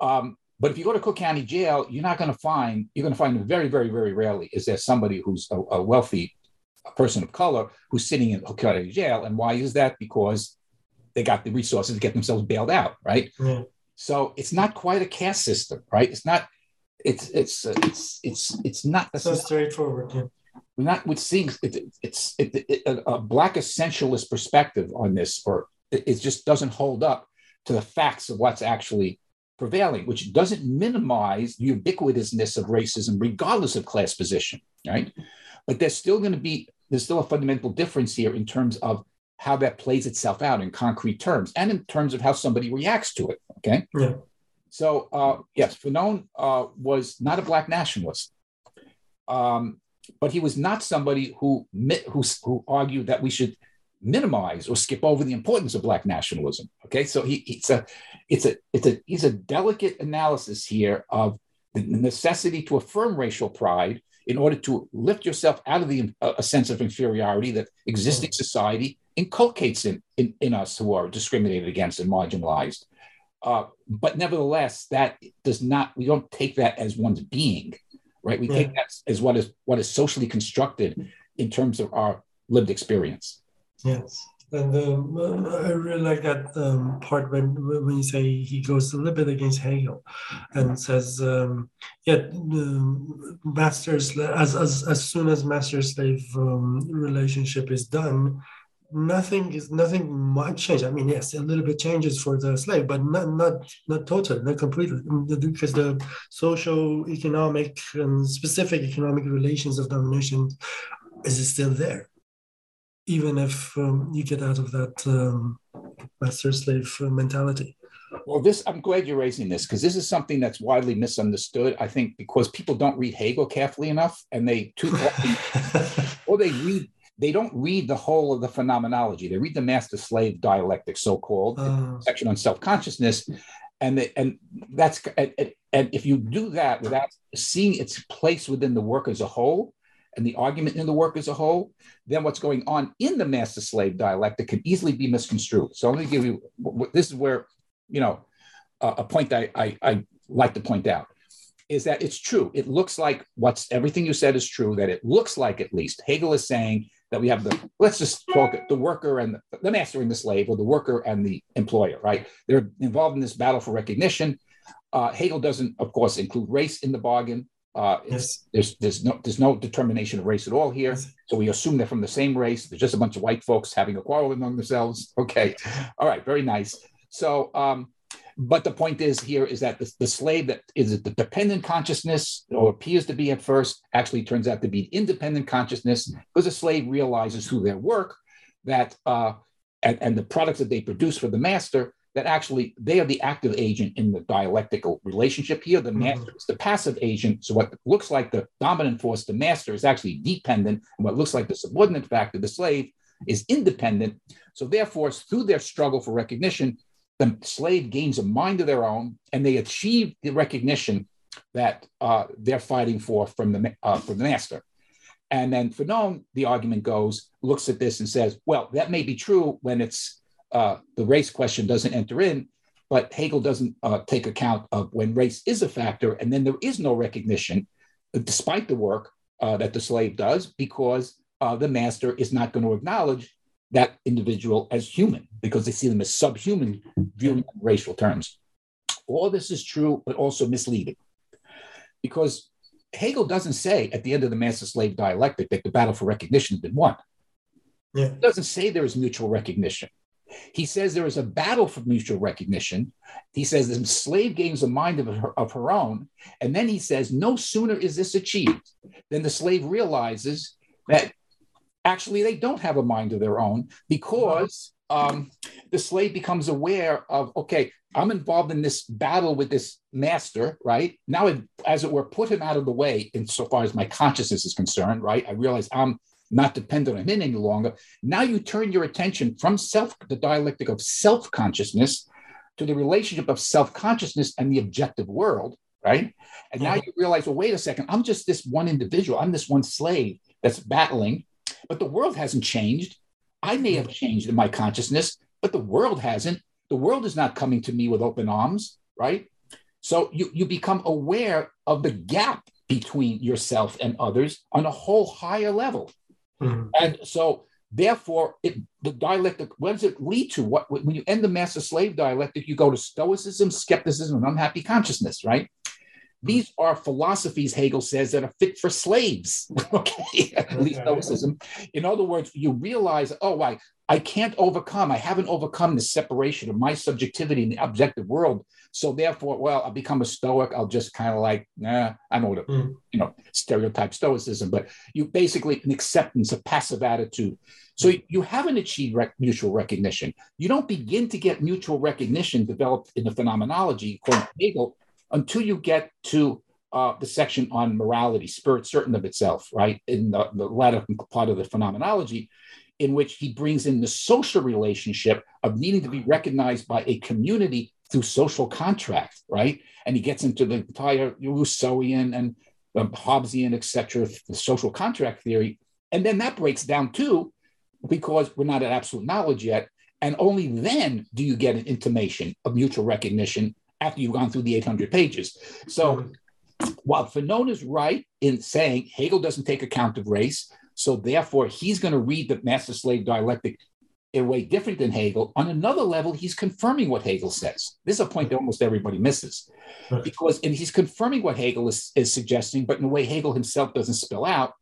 Um, but if you go to Cook County Jail, you're not going to find. You're going to find very, very, very rarely is there somebody who's a, a wealthy a person of color who's sitting in Cook County Jail. And why is that? Because they got the resources to get themselves bailed out, right? So it's not quite a caste system, right? It's not. It's it's it's it's it's not so straightforward. Yeah. We're not with seeing it, it's it, it, a, a black essentialist perspective on this, or it just doesn't hold up to the facts of what's actually prevailing, which doesn't minimize the ubiquitousness of racism, regardless of class position, right? But there's still going to be there's still a fundamental difference here in terms of how that plays itself out in concrete terms and in terms of how somebody reacts to it. Okay. Yeah. So uh, yes, Fanon uh, was not a black nationalist, um, but he was not somebody who, who who argued that we should minimize or skip over the importance of black nationalism. Okay, so he, it's a it's a it's a he's a delicate analysis here of the necessity to affirm racial pride in order to lift yourself out of the uh, a sense of inferiority that existing society inculcates in, in, in us who are discriminated against and marginalized. Uh, but nevertheless, that does not, we don't take that as one's being, right? We yeah. take that as what is what is socially constructed in terms of our lived experience. Yes. And um, I really like that um, part when when you say he goes a little bit against Hegel, and says, um, "Yeah, masters as as as soon as master slave um, relationship is done, nothing is nothing much change. I mean, yes, a little bit changes for the slave, but not not not total, not completely, because the social, economic, and specific economic relations of domination is still there even if um, you get out of that um, master slave mentality. Well, this I'm glad you're raising this because this is something that's widely misunderstood. I think because people don't read Hegel carefully enough, and they too *laughs* often, or they read they don't read the whole of the phenomenology. They read the master slave dialectic, so called uh, section on self consciousness, and they, and that's and, and if you do that without seeing its place within the work as a whole, and the argument in the work as a whole, then what's going on in the master slave dialectic can easily be misconstrued. So let me give you this is where, you know, a point I, I, I like to point out is that it's true. It looks like what's everything you said is true, that it looks like at least Hegel is saying that we have the, let's just talk the worker and the, the master and the slave, or the worker and the employer, right? They're involved in this battle for recognition. Uh, Hegel doesn't, of course, include race in the bargain. Uh, yes. There's there's no there's no determination of race at all here. Yes. So we assume they're from the same race. There's just a bunch of white folks having a quarrel among themselves. *laughs* Okay, all right, very nice. So, um, but the point is here is that the, the slave that is the dependent consciousness or appears to be at first actually turns out to be an independent consciousness because the slave realizes through their work that uh, and, and the products that they produce for the master that actually they are the active agent in the dialectical relationship here. The master mm-hmm. is the passive agent. So what looks like the dominant force, the master, is actually dependent, and what looks like the subordinate factor, the slave, is independent. So therefore, through their struggle for recognition, the slave gains a mind of their own, and they achieve the recognition that uh, they're fighting for from the uh, from the master. And then Fanon, the argument goes, looks at this and says, well, that may be true when it's uh, the race question doesn't enter in, but Hegel doesn't uh, take account of when race is a factor, and then there is no recognition, despite the work uh, that the slave does because uh, the master is not going to acknowledge that individual as human because they see them as subhuman, viewing in racial terms. All this is true, but also misleading because Hegel doesn't say at the end of the master slave dialectic that the battle for recognition has been won. Yeah. He doesn't say there is mutual recognition. He says there is a battle for mutual recognition. He says the slave gains a mind of her, of her own. And then he says, no sooner is this achieved than the slave realizes that actually they don't have a mind of their own because um, the slave becomes aware of, okay, I'm involved in this battle with this master, right? Now, as it were, put him out of the way insofar as my consciousness is concerned, right? I realize I'm not dependent on him any longer. Now you turn your attention from self, the dialectic of self consciousness, to the relationship of self consciousness and the objective world, right? And now mm-hmm. you realize, well, wait a second, I'm just this one individual, I'm this one slave that's battling, but the world hasn't changed. I may have mm-hmm. changed in my consciousness, but the world hasn't. The world is not coming to me with open arms, right? So you, you become aware of the gap between yourself and others on a whole higher level. Mhm. And so, therefore, it, the dialectic, what does it lead to? What when you end the master slave dialectic, you go to stoicism, skepticism, and unhappy consciousness, right? These are philosophies, Hegel says, that are fit for slaves. *laughs* okay, at least stoicism. In other words, you realize, oh, I, I can't overcome, I haven't overcome the separation of my subjectivity in the objective world. So therefore, well, I'll become a stoic. I'll just kind of like, nah, I know what, Mm. you know, stereotype stoicism, but you basically an acceptance, a passive attitude. So you haven't achieved rec- mutual recognition. You don't begin to get mutual recognition developed in the phenomenology, according to Hegel, until you get to uh, the section on morality, spirit certain of itself, right? In the, the latter part of the phenomenology, in which he brings in the social relationship of needing to be recognized by a community through social contract, right? And he gets into the entire Rousseauian and um, Hobbesian, et cetera, the social contract theory. And then that breaks down too, because we're not at absolute knowledge yet. And only then do you get an intimation of mutual recognition after you've gone through the 800 pages. So hmm. while Fanon is right in saying Hegel doesn't take account of race, so therefore he's going to read the master slave dialectic in a way different than Hegel. On another level, he's confirming what Hegel says. This is a point that hmm. almost everybody misses Right. because and he's confirming what Hegel is, is suggesting, but in a way Hegel himself doesn't spell out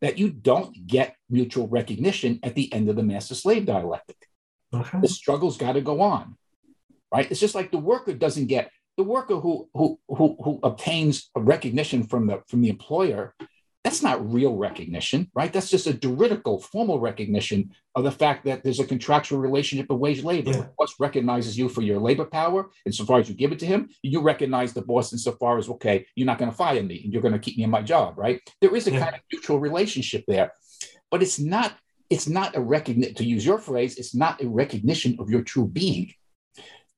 that you don't get mutual recognition at the end of the master slave dialectic Okay. the struggle's got to go on right? It's just like the worker doesn't get the worker who who who, who obtains a recognition from the from the employer that's not real recognition right? That's just a juridical formal recognition of the fact that there's a contractual relationship of wage labor. Yeah. the boss recognizes you for your labor power insofar as you give it to him you recognize the boss insofar as okay you're not going to fire me and you're going to keep me in my job right? There is a Yeah. kind of mutual relationship there but it's not it's not a recognition to use your phrase it's not a recognition of your true being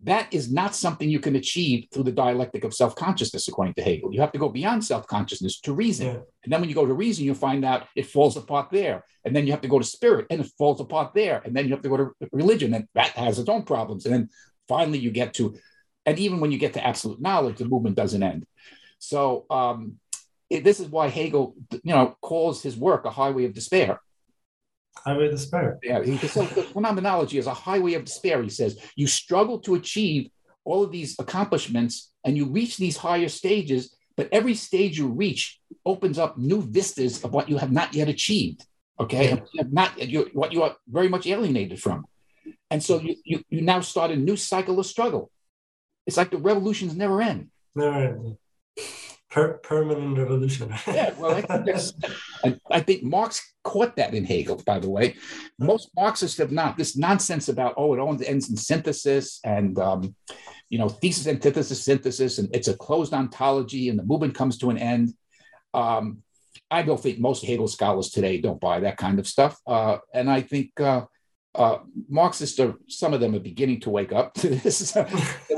that is not something you can achieve through the dialectic of self-consciousness according to hegel. You have to go beyond self-consciousness to reason. Yeah. and then when you go to reason you find out it falls apart there. And then you have to go to spirit and it falls apart there. And then you have to go to religion and that has its own problems. And then finally you get to and even when you get to absolute knowledge the movement doesn't end. So um, it- this is why hegel you know calls his work a highway of despair Highway of despair. yeah, he, so the phenomenology is a highway of despair. He says you struggle to achieve all of these accomplishments, and you reach these higher stages. But every stage you reach opens up new vistas of what you have not yet achieved. Okay, you have not you, what you are very much alienated from, and so you, you you now start a new cycle of struggle. It's like the revolutions never end. Never per- permanent revolution. *laughs* Yeah, well, I I think Marx caught that in Hegel, by the way. Most Marxists have not. This nonsense about, oh, it all ends in synthesis and, um, you know, thesis, antithesis, synthesis, and it's a closed ontology and the movement comes to an end. Um, I don't think most Hegel scholars today don't buy that kind of stuff. Uh, and I think uh, uh, Marxists are, some of them are beginning to wake up to this. *laughs*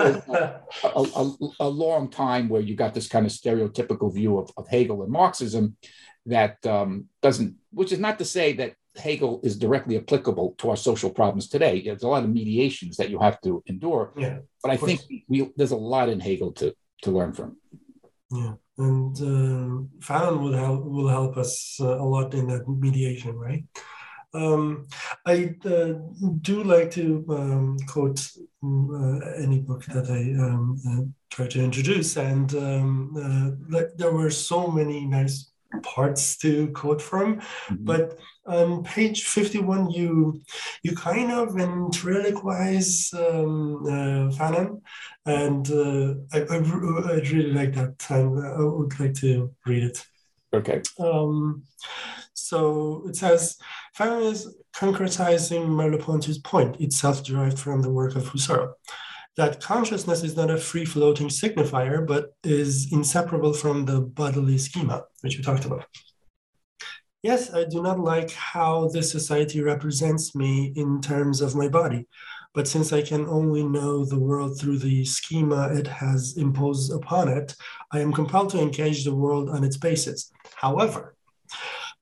Uh, a, a, a long time where you got this kind of stereotypical view of, of Hegel and Marxism that um, doesn't, which is not to say that Hegel is directly applicable to our social problems today. There's a lot of mediations that you have to endure, yeah, but I think we, there's a lot in Hegel to, to learn from. yeah. and uh, Fanon will help will help us uh, a lot in that mediation, right? Um, I uh, do like to um, quote uh, any book that I um, uh, try to introduce, and um, uh, like there were so many nice parts to quote from, mm-hmm. but on page 51 you you kind of ventriloquize um, uh, Fanon, and uh, I, I, I, really like that and I would like to read it. Okay. Um, so it says Fanon is concretizing Merleau-Ponty's point, itself derived from the work of Husserl that consciousness is not a free floating signifier, but is inseparable from the bodily schema, which we talked about. Yes, I do not like how this society represents me in terms of my body, but since I can only know the world through the schema it has imposed upon it, I am compelled to engage the world on its basis. However,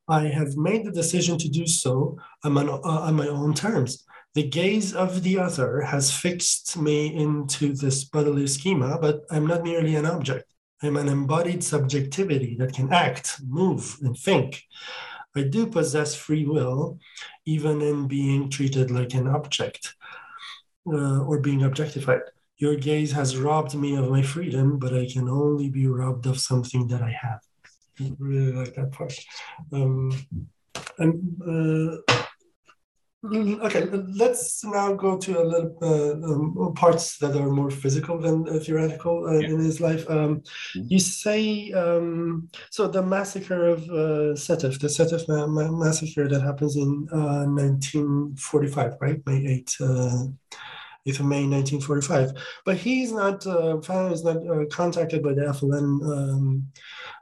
I have made the decision to do so on my, uh, on my own terms. The gaze of the other has fixed me into this bodily schema, but I'm not merely an object. I'm an embodied subjectivity that can act, move, and think. I do possess free will, even in being treated like an object uh, or being objectified. Your gaze has robbed me of my freedom, but I can only be robbed of something that I have. Really like that part. Um, and uh, Mm-hmm. Okay, let's now go to a little uh, um, parts that are more physical than uh, theoretical uh, yeah. in his life. Um, mm-hmm. You say um, so the massacre of uh, Sétif, the Sétif ma- ma- massacre that happens in 1945, uh, right? May 8, uh, 8th of May 1945. But he's not, uh, is not uh, contacted by the FLN um,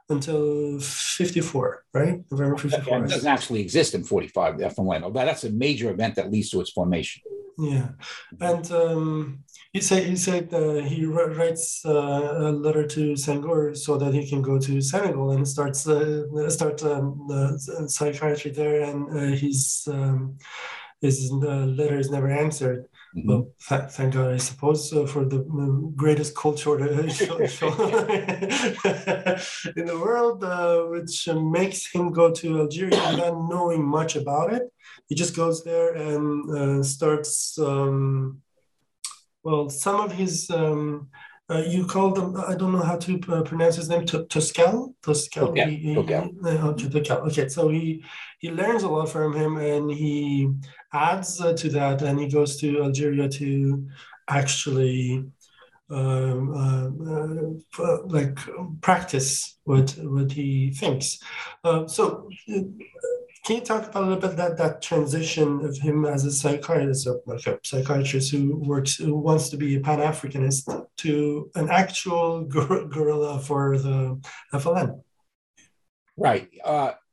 until 54, right? November 54. It doesn't actually exist in 45, the FLN, but that's a major event that leads to its formation. Yeah. And um, he said, he, said uh, he writes uh, a letter to Senghor so that he can go to Senegal and starts uh, start um, psychiatry there. And uh, his, um, his uh, letter is never answered. Mm-hmm. Well, th- thank God, I suppose, uh, for the um, greatest culture *laughs* *laughs* in the world, uh, which makes him go to Algeria without knowing much about it. He just goes there and uh, starts. Um, well, some of his um, uh, you call them, I don't know how to uh, pronounce his name, Tosquelles? Tosquelles. Okay. okay, so he, he learns a lot from him and he adds uh, to that and he goes to Algeria to actually um, uh, uh, like practice what, what he thinks. Uh, so can you talk about a little bit that that transition of him as a psychiatrist, like a psychiatrist who works, who wants to be a Pan Africanist, to an actual guerrilla for the FLN? Right.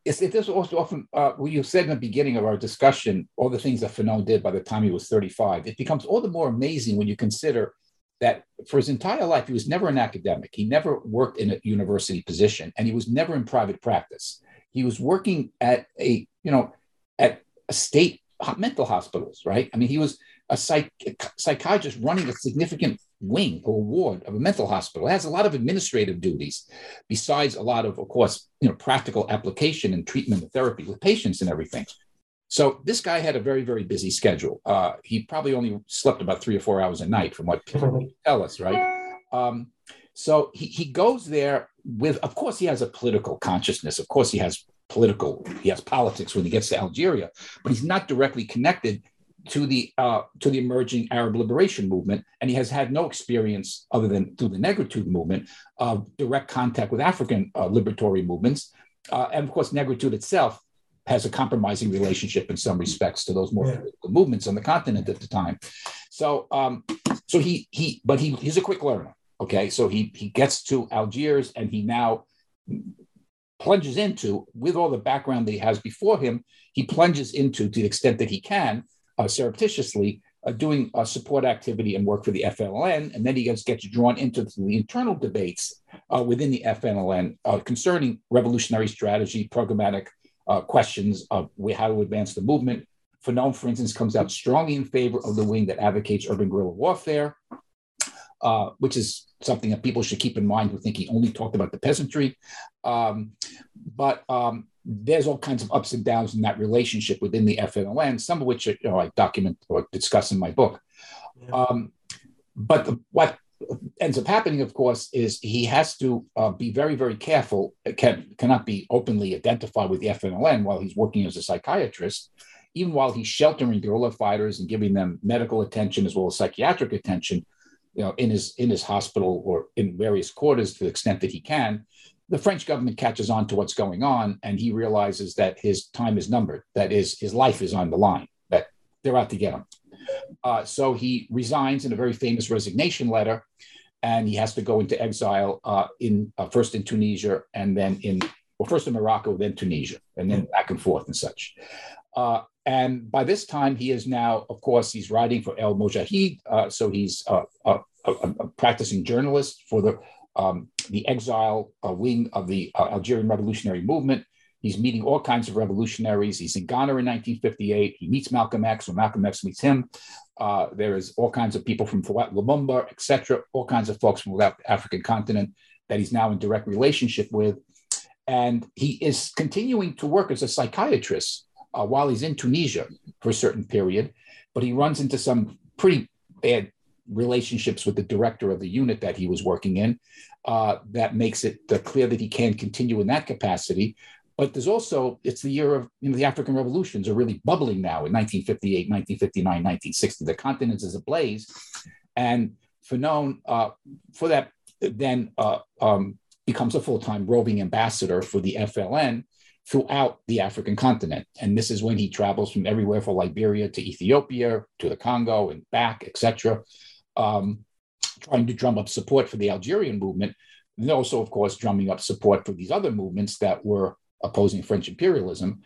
It's, it is also often, uh, you said in the beginning of our discussion, all the things that Fanon did by the time he was 35, it becomes all the more amazing when you consider that for his entire life, he was never an academic. He never worked in a university position, and he was never in private practice. He was working at a, you know, at a state mental hospitals, right? I mean, he was a psych, psychiatrist running a significant wing or ward of a mental hospital. It has a lot of administrative duties, besides a lot of, of course, you know, practical application and treatment and therapy with patients and everything. So this guy had a very, very busy schedule. Uh, he probably only slept about three or four hours a night, from what people tell us, right? Um, so he, he goes there with, of course, he has a political consciousness. Of course, he has political, he has politics when he gets to Algeria, but he's not directly connected to the uh, to the emerging Arab liberation movement, and he has had no experience other than through the Negritude movement of direct contact with African uh, liberatory movements. Uh, and of course, Negritude itself has a compromising relationship in some respects to those more yeah. movements on the continent at the time. So, um, so he he, but he he's a quick learner. Okay, so he he gets to Algiers and he now plunges into, with all the background that he has before him, he plunges into, to the extent that he can, uh, surreptitiously, uh, doing uh, support activity and work for the FLN, and then he gets, gets drawn into the internal debates uh, within the FLN uh, concerning revolutionary strategy, programmatic uh, questions of how to advance the movement. Fanon, for instance, comes out strongly in favor of the wing that advocates urban guerrilla warfare. which is something that people should keep in mind who think he only talked about the peasantry. Um, but um, there's all kinds of ups and downs in that relationship within the FMLN, some of which you know, I document or discuss in my book. Yeah. Um, but the, what ends up happening, of course, is he has to uh, be very, very careful. Can cannot be openly identified with the FMLN while he's working as a psychiatrist, even while he's sheltering guerrilla fighters and giving them medical attention as well as psychiatric attention. You know, in his in his hospital or in various quarters to the extent that he can. The French government catches on to what's going on, and he realizes that his time is numbered. That is, his life is on the line. That they're out to get him. Uh, so he resigns in a very famous resignation letter, and he has to go into exile uh, in uh, first in Tunisia and then in well first in Morocco, then Tunisia, and then back and forth and such. Uh, and by this time, he is now, of course, he's writing for El Moudjahid, uh, so he's a, a, a, practicing journalist for the um, the exile wing of the Algerian Revolutionary Movement. He's meeting all kinds of revolutionaries. He's in Ghana in 1958. He meets Malcolm X, or Malcolm X meets him. Uh, there is all kinds of people from Lumumba, etc., all kinds of folks from the African continent that he's now in direct relationship with. And he is continuing to work as a psychiatrist uh, while he's in Tunisia for a certain period, but he runs into some pretty bad relationships with the director of the unit that he was working in. Uh, that makes it uh, clear that he can continue in that capacity. But there's also, it's the year of, you know, the African revolutions are really bubbling now in 1958, 1959, 1960. The continent is ablaze. And Fanon, uh, for that, then uh, um, becomes a full time roving ambassador for the FLN throughout the African continent. And this is when he travels from everywhere from Liberia to Ethiopia to the Congo and back, etc., um, trying to drum up support for the Algerian movement. And also, of course, drumming up support for these other movements that were opposing French imperialism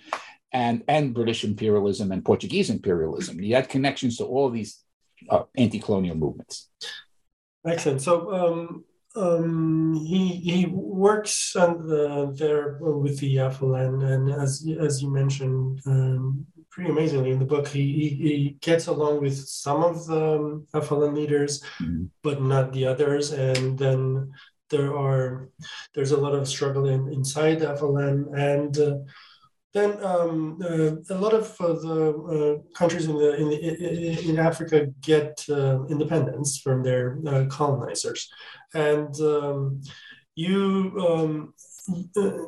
and, and British imperialism and Portuguese imperialism. He had connections to all these uh, anti colonial movements. Excellent. So, um, um, he he works on the, there with the FLN, and as as you mentioned, um, pretty amazingly in the book, he, he, he gets along with some of the FLN leaders, mm-hmm. but not the others, and then there are there's a lot of struggle in, inside FLN and uh, then um, uh, a lot of uh, the uh, countries in the in, the, in Africa get uh, independence from their uh, colonizers, and um, you um,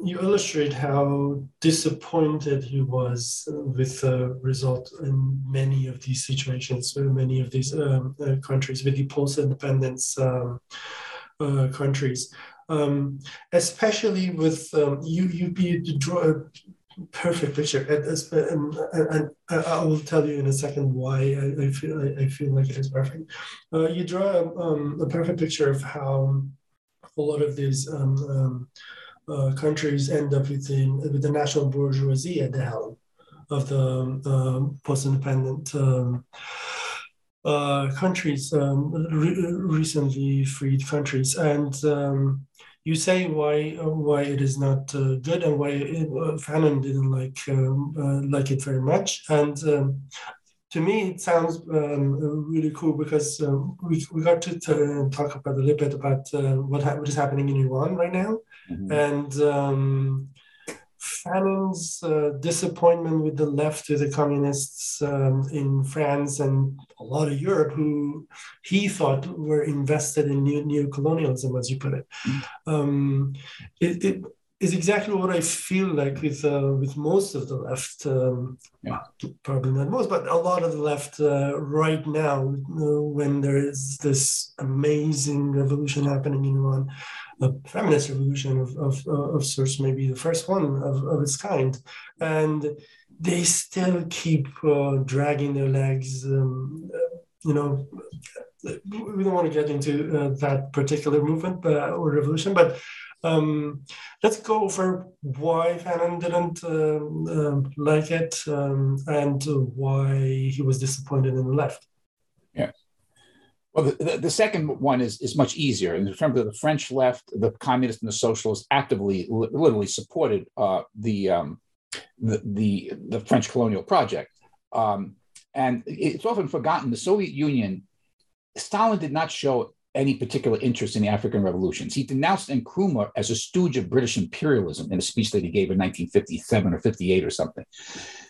you illustrate how disappointed he was with the result in many of these situations, in many of these um, countries with the post-independence. Um, uh, countries, um, especially with um, you. You, you draw a perfect picture, and, and, and, I will tell you in a second why I, I feel I, I, feel like it is perfect. Uh, you draw um, a perfect picture of how a lot of these um, uh, countries end up with the, with the national bourgeoisie at the helm of the post-independent um, uh, countries, um, re- recently freed countries, and um, you say why why it is not uh, good and why it, uh, Fanon didn't like um, uh, like it very much, and um, to me it sounds um, really cool because um, we, we got to t- talk about a little bit about uh, what ha- what is happening in Iran right now, mm-hmm. and Fanon's uh, disappointment with the left, with the communists um, in France and a lot of Europe, who he thought were invested in new, neo-colonialism, as you put it. Um, it, it is exactly what I feel like with uh, with most of the left. Um, yeah. Probably not most, but a lot of the left uh, right now, uh, when there is this amazing revolution happening in Iran a feminist revolution of, of, of sorts, maybe the first one of, of its kind. And they still keep uh, dragging their legs. Um, you know, we don't want to get into uh, that particular movement but, or revolution, but um, let's go over why Fanon didn't um, um like it um, and why he was disappointed in the left. Well, the, the, the, second one is, is much easier. In terms of the French left, the communists and the socialists actively, li- literally supported uh, the, um, the, the, the French colonial project. Um, and it's often forgotten the Soviet Union, Stalin did not show any particular interest in the African revolutions. He denounced Nkrumah as a stooge of British imperialism in a speech that he gave in 1957 or 58 or something.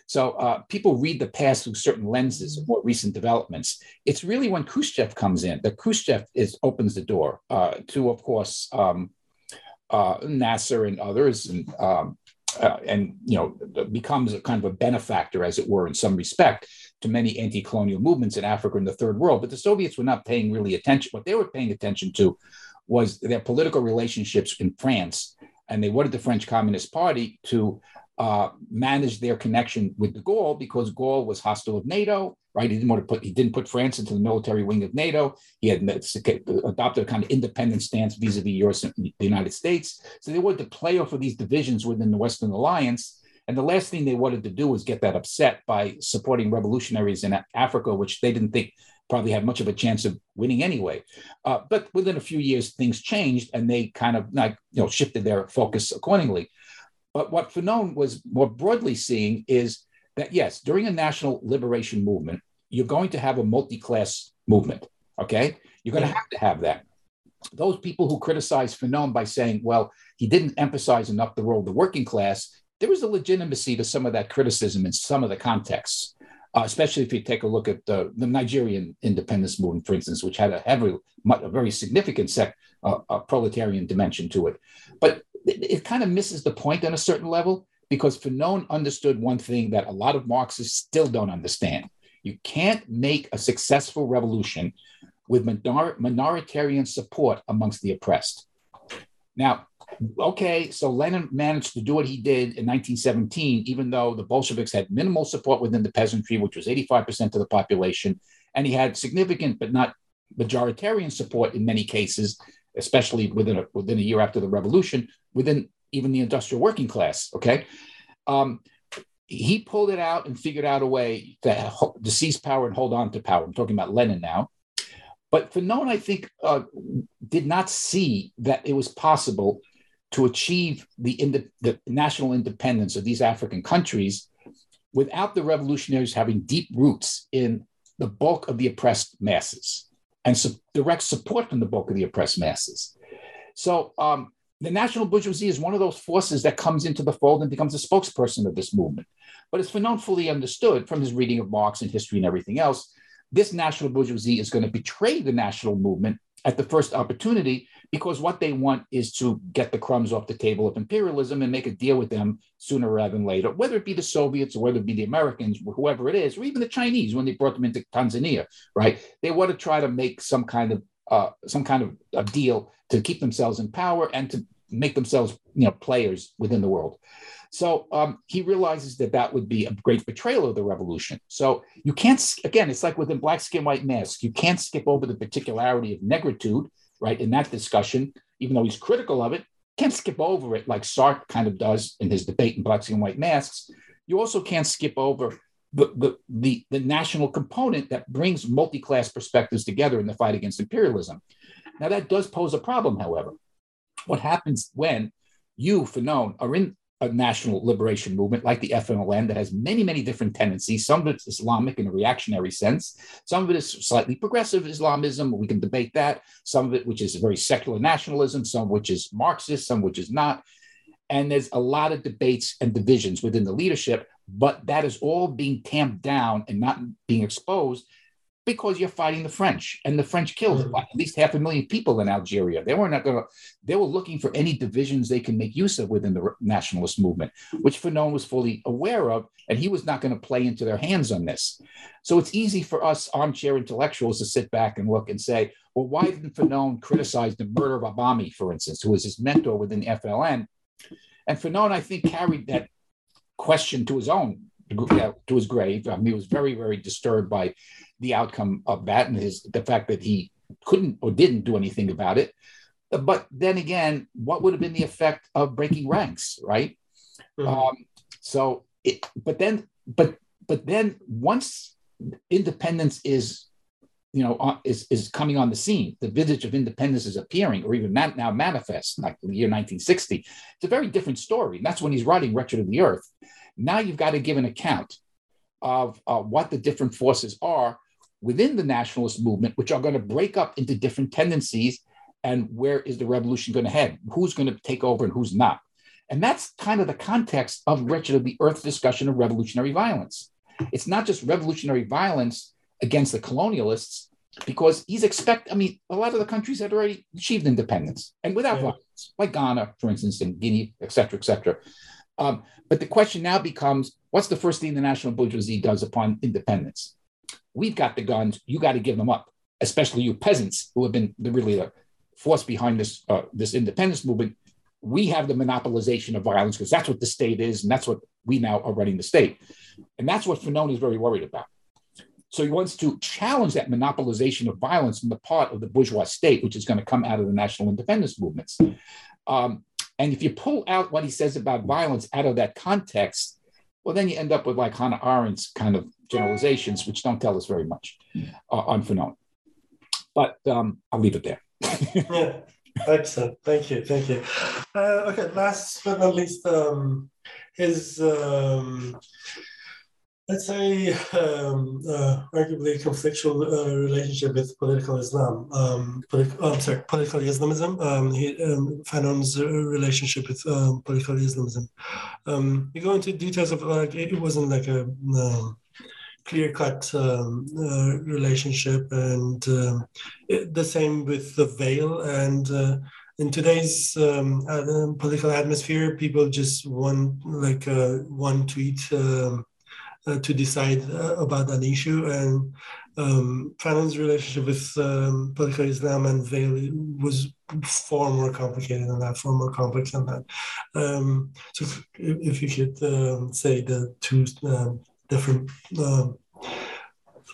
So uh, people read the past through certain lenses of more recent developments. It's really when Khrushchev comes in that Khrushchev is opens the door uh, to, of course, um, uh, Nasser and others, and um, uh, and you know becomes a kind of a benefactor, as it were, in some respect to many anti-colonial movements in Africa and the third world. But the Soviets were not paying really attention. What they were paying attention to was their political relationships in France, and they wanted the French Communist Party to uh, manage their connection with de Gaulle because Gaulle was hostile of NATO. Right, he didn't want to put he didn't put France into the military wing of NATO. He had adopted a kind of independent stance vis-a-vis the United States. So they wanted to play off of these divisions within the Western alliance and the last thing they wanted to do was get that upset by supporting revolutionaries in Africa, which they didn't think probably had much of a chance of winning anyway. Uh, but within a few years, things changed, and they kind of like you know shifted their focus accordingly. But what Fanon was more broadly seeing is that yes, during a national liberation movement, you're going to have a multi-class movement. Okay, you're going to have to have that. Those people who criticize Fanon by saying, well, he didn't emphasize enough the role of the working class, there was a legitimacy to some of that criticism in some of the contexts, uh, especially if you take a look at the, the, Nigerian independence movement, for instance, which had a heavy, a very significant sec, uh, proletarian dimension to it. But it, it kind of misses the point on a certain level because Fanon understood one thing that a lot of Marxists still don't understand. You can't make a successful revolution with minor- minoritarian support amongst the oppressed. Now, okay, so Lenin managed to do what he did in 1917, even though the Bolsheviks had minimal support within the peasantry, which was 85% of the population, and he had significant but not majoritarian support in many cases, especially within a, within a year after the revolution, within even the industrial working class. Okay. Um, he pulled it out and figured out a way to, to seize power and hold on to power. I'm talking about Lenin now. But Fanon, I think, uh, did not see that it was possible to achieve the, ind- the national independence of these African countries without the revolutionaries having deep roots in the bulk of the oppressed masses and su- direct support from the bulk of the oppressed masses. So um, the national bourgeoisie is one of those forces that comes into the fold and becomes a spokesperson of this movement. But as Fanon fully understood from his reading of Marx and history and everything else, this national bourgeoisie is going to betray the national movement at the first opportunity because what they want is to get the crumbs off the table of imperialism and make a deal with them sooner rather than later, whether it be the Soviets or whether it be the Americans, whoever it is, or even the Chinese when they brought them into Tanzania, right? They want to try to make some kind of uh, some kind of a deal to keep themselves in power and to make themselves, you know, players within the world. So um, he realizes that that would be a great betrayal of the revolution. So you can't, again, it's like within Black Skin, White Mask, you can't skip over the particularity of negritude, right, in that discussion, even though he's critical of it, can't skip over it like Sartre kind of does in his debate in Black Skin, White Masks. You also can't skip over the, the, the, national component that brings multi-class perspectives together in the fight against imperialism. Now, that does pose a problem, however. What happens when you, Fanon, are in a national liberation movement like the FMLN that has many, many different tendencies. Some of it's Islamic in a reactionary sense. Some of it is slightly progressive Islamism. We can debate that. Some of it, which is very secular nationalism, some which is Marxist, some which is not. And there's a lot of debates and divisions within the leadership, but that is all being tamped down and not being exposed because you're fighting the French, and the French killed mm-hmm. at least half a million people in Algeria. They were not going to. They were looking for any divisions they can make use of within the nationalist movement, which Fanon was fully aware of, and he was not going to play into their hands on this. So it's easy for us armchair intellectuals to sit back and look and say, well, why didn't Fanon criticize the murder of Abane, for instance, who was his mentor within the FLN? And Fanon, I think, carried that question to his own to his grave. Um, he was very, very disturbed by the outcome of that and his the fact that he couldn't or didn't do anything about it. But then again, what would have been the effect of breaking ranks, right? Mm-hmm. Um, so, it, but then, but but then once independence is you know, is, is coming on the scene. The visage of independence is appearing, or even now manifest, like the year 1960. It's a very different story. And that's when he's writing Wretched of the Earth. Now you've got to give an account of uh, what the different forces are within the nationalist movement, which are going to break up into different tendencies. And where is the revolution going to head? Who's going to take over and who's not? And that's kind of the context of Wretched of the Earth discussion of revolutionary violence. It's not just revolutionary violence against the colonialists, because he's expect. I mean, a lot of the countries had already achieved independence and without yeah. violence, like Ghana, for instance, and Guinea, et cetera, et cetera. Um, but the question now becomes, what's the first thing the national bourgeoisie does upon independence? We've got the guns. You got to give them up, especially you peasants who have been really the force behind this uh, this independence movement. We have the monopolization of violence because that's what the state is, and that's what we now are running the state, and that's what Fanon is very worried about. So he wants to challenge that monopolization of violence on the part of the bourgeois state, which is going to come out of the national independence movements. Um, and if you pull out what he says about violence out of that context, well, then you end up with like Hannah Arendt's kind of generalizations, which don't tell us very much uh, on Fanon. But um, I'll leave it there. *laughs* yeah, excellent. Thank you. Thank you. Uh, okay, last but not least, um, his um, let's say, um, uh, arguably conflictual uh, relationship with political Islam. Um, politi- oh, I'm sorry, political Islamism. Um, he, um, Fanon's uh, relationship with um, political Islamism. Um, you go into details of like it wasn't like a um, clear cut um, uh, relationship, and um, it, the same with the veil and. Uh, in today's um, political atmosphere, people just want like uh, one tweet um, uh, to decide uh, about that issue. And um, Fanon's relationship with um, political Islam and veil was far more complicated than that, far more complex than that. Um, so, if, if, you could um, say the two um, different um,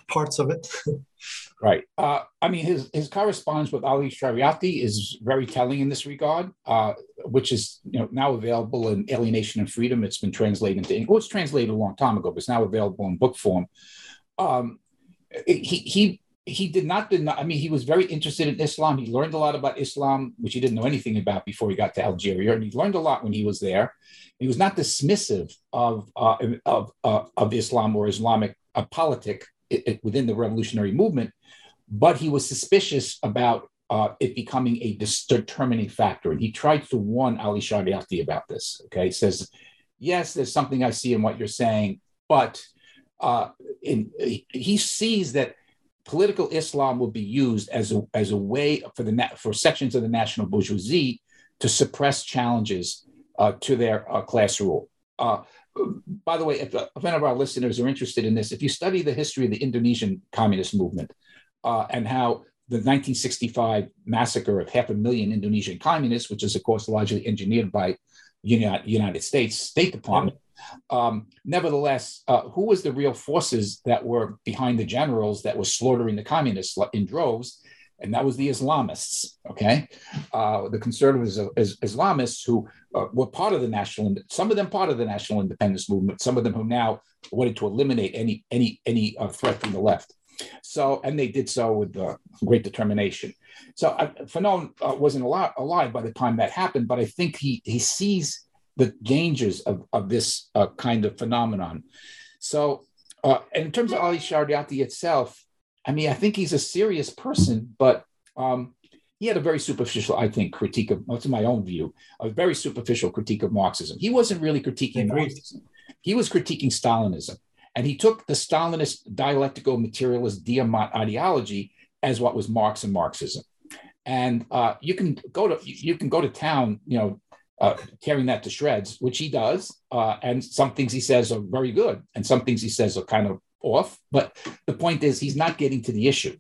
parts of it. *laughs* Right. Uh, I mean, his his correspondence with Ali Shariati is very telling in this regard, uh, which is you know now available in Alienation and Freedom. It's been translated into English. Well, it's translated a long time ago, but it's now available in book form. Um, he he he did not deny. I mean, he was very interested in Islam. He learned a lot about Islam, which he didn't know anything about before he got to Algeria, and he learned a lot when he was there. He was not dismissive of uh, of uh, of Islam or Islamic uh, politic within the revolutionary movement but he was suspicious about uh, it becoming a determining factor. And he tried to warn Ali Shariati about this. Okay, he says, yes, there's something I see in what you're saying, but uh, in, he sees that political Islam will be used as a, as a way for the for sections of the national bourgeoisie to suppress challenges uh, to their uh, class rule. Uh, by the way, if, if any of our listeners are interested in this, if you study the history of the Indonesian communist movement, uh, and how the 1965 massacre of half a million Indonesian communists, which is, of course, largely engineered by United States State Department. Um, nevertheless, uh, who was the real forces that were behind the generals that were slaughtering the communists in droves? And that was the Islamists, okay? Uh, the conservative Islamists who uh, were part of the national, some of them part of the national independence movement, some of them who now wanted to eliminate any any any uh, threat from the left. So, and they did so with uh, great determination. So, uh, Fanon uh, wasn't alive, alive by the time that happened, but I think he he sees the dangers of, of this kind of phenomenon. So, in terms of Ali Shariati itself, I mean, I think he's a serious person, but um, he had a very superficial, I think, critique of, to my own view, a very superficial critique of Marxism. He wasn't really critiquing Marxism. He was critiquing Stalinism. And he took the Stalinist dialectical materialist Diamat ideology as what was Marx and Marxism. And uh, you can go to you can go to town, you know, uh, tearing that to shreds, which he does. Uh, and some things he says are very good, and some things he says are kind of off. But the point is, he's not getting to the issue.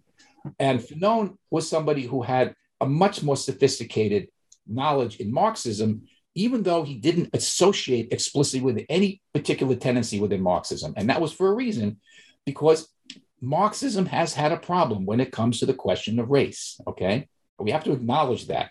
And Fanon was somebody who had a much more sophisticated knowledge in Marxism even though he didn't associate explicitly with any particular tendency within Marxism. And that was for a reason, because Marxism has had a problem when it comes to the question of race. Okay. We have to acknowledge that.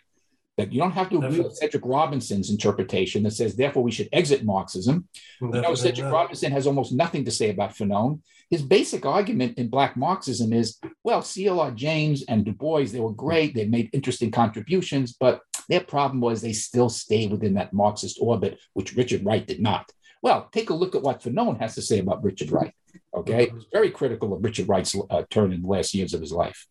That you don't have to agree with Cedric Robinson's interpretation that says, therefore, we should exit Marxism. Know, Cedric Robinson has almost nothing to say about Fanon. His basic argument in Black Marxism is, well, C.L.R. James and Du Bois, they were great. They made interesting contributions, but their problem was they still stayed within that Marxist orbit, which Richard Wright did not. Well, take a look at what Fanon has to say about Richard Wright. Okay, mm-hmm. very critical of Richard Wright's uh, turn in the last years of his life.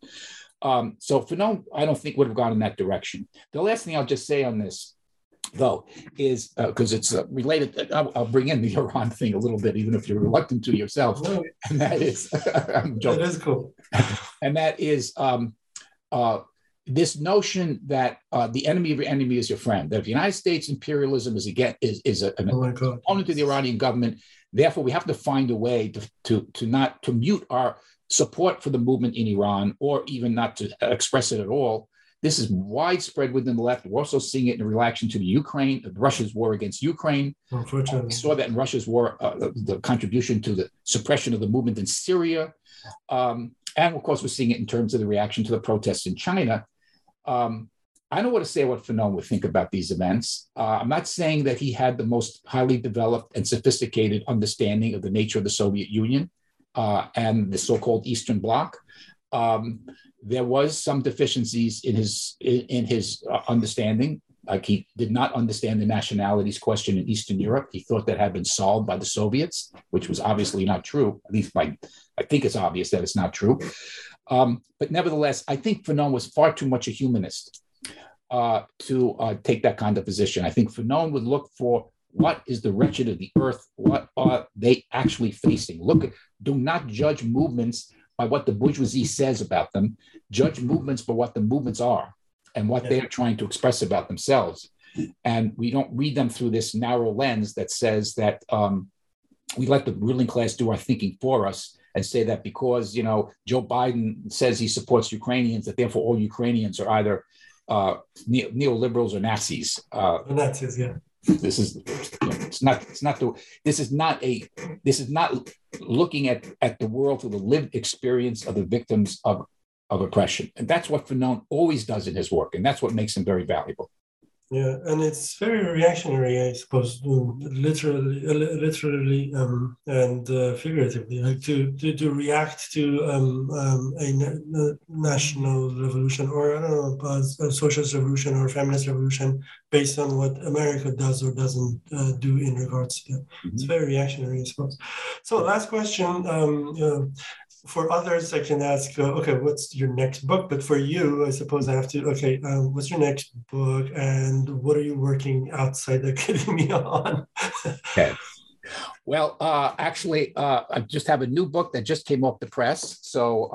Um, so Fanon, I don't think would have gone in that direction. The last thing I'll just say on this, though, is because uh, it's uh, related. I'll, I'll, bring in the *laughs* Iran thing a little bit, even if you're reluctant to yourself. And that is, *laughs* I'm joking. That is cool. and that is um, uh, this notion that uh, the enemy of your enemy is your friend. That if the United States imperialism is again is is a, an oh opponent to the Iranian government, therefore we have to find a way to to to not to mute our support for the movement in Iran, or even not to express it at all. This is widespread within the left. We're also seeing it in reaction to the Ukraine, Russia's war against Ukraine. Unfortunately. we saw that in Russia's war, uh, the, the, contribution to the suppression of the movement in Syria. Um, and of course, we're seeing it in terms of the reaction to the protests in China. Um, I don't want to say what Fanon would think about these events. Uh, I'm not saying that he had the most highly developed and sophisticated understanding of the nature of the Soviet Union uh, and the so-called Eastern Bloc. Um, there was some deficiencies in his in, in his uh, understanding. Like he did not understand the nationalities question in Eastern Europe. He thought that had been solved by the Soviets, which was obviously not true. At least by, I think it's obvious that it's not true. Um, but nevertheless, I think Fanon was far too much a humanist uh, to uh, take that kind of position. I think Fanon would look for what is the wretched of the earth? What are they actually facing? Look, do not judge movements by what the bourgeoisie says about them. Judge movements by what the movements are and what they are trying to express about themselves. And we don't read them through this narrow lens that says that um, we let the ruling class do our thinking for us and say that because you know Joe Biden says he supports Ukrainians, that therefore all Ukrainians are either uh, neoliberals or Nazis. Uh, Nazis, yeah this is it's not it's not the this is not a this is not looking at at the world through the lived experience of the victims of of oppression. And that's what fanon always does in his work and that's what makes him very valuable yeah, and it's very reactionary, I suppose, literally, literally um, and uh, figuratively, like to, to, to react to um, um, a, na- national revolution or I don't know, a, socialist revolution or feminist revolution based on what America does or doesn't uh, do in regards to that. Mm-hmm. It's very reactionary, I suppose. So, last question. Um, uh, for others, I can ask, uh, okay, what's your next book? But for you, I suppose I have to, okay, um, what's your next book and what are you working outside the *laughs* academia on? okay. Well, uh, actually, uh, I just have a new book that just came off the press. So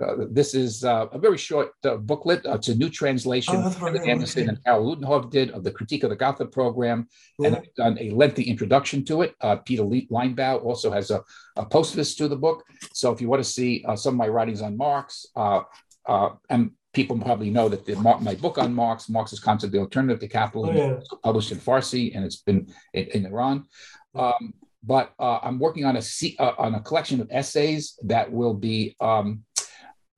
uh, uh, this is uh, a very short uh, booklet. Uh, it's a new translation oh, that Anderson and Karel Ludenhoff did of the Critique of the Gotha program, and I've done a lengthy introduction to it. Uh, Peter Linebaugh also has a, a postface to the book. So if you want to see uh, some of my writings on Marx, and people probably know that the, my book on Marx, Marx's Concept, of The Alternative to Capitalism, oh, yeah. published in Farsi, and it's been in, in Iran. Um, but I'm working on a on a collection of essays that will be um,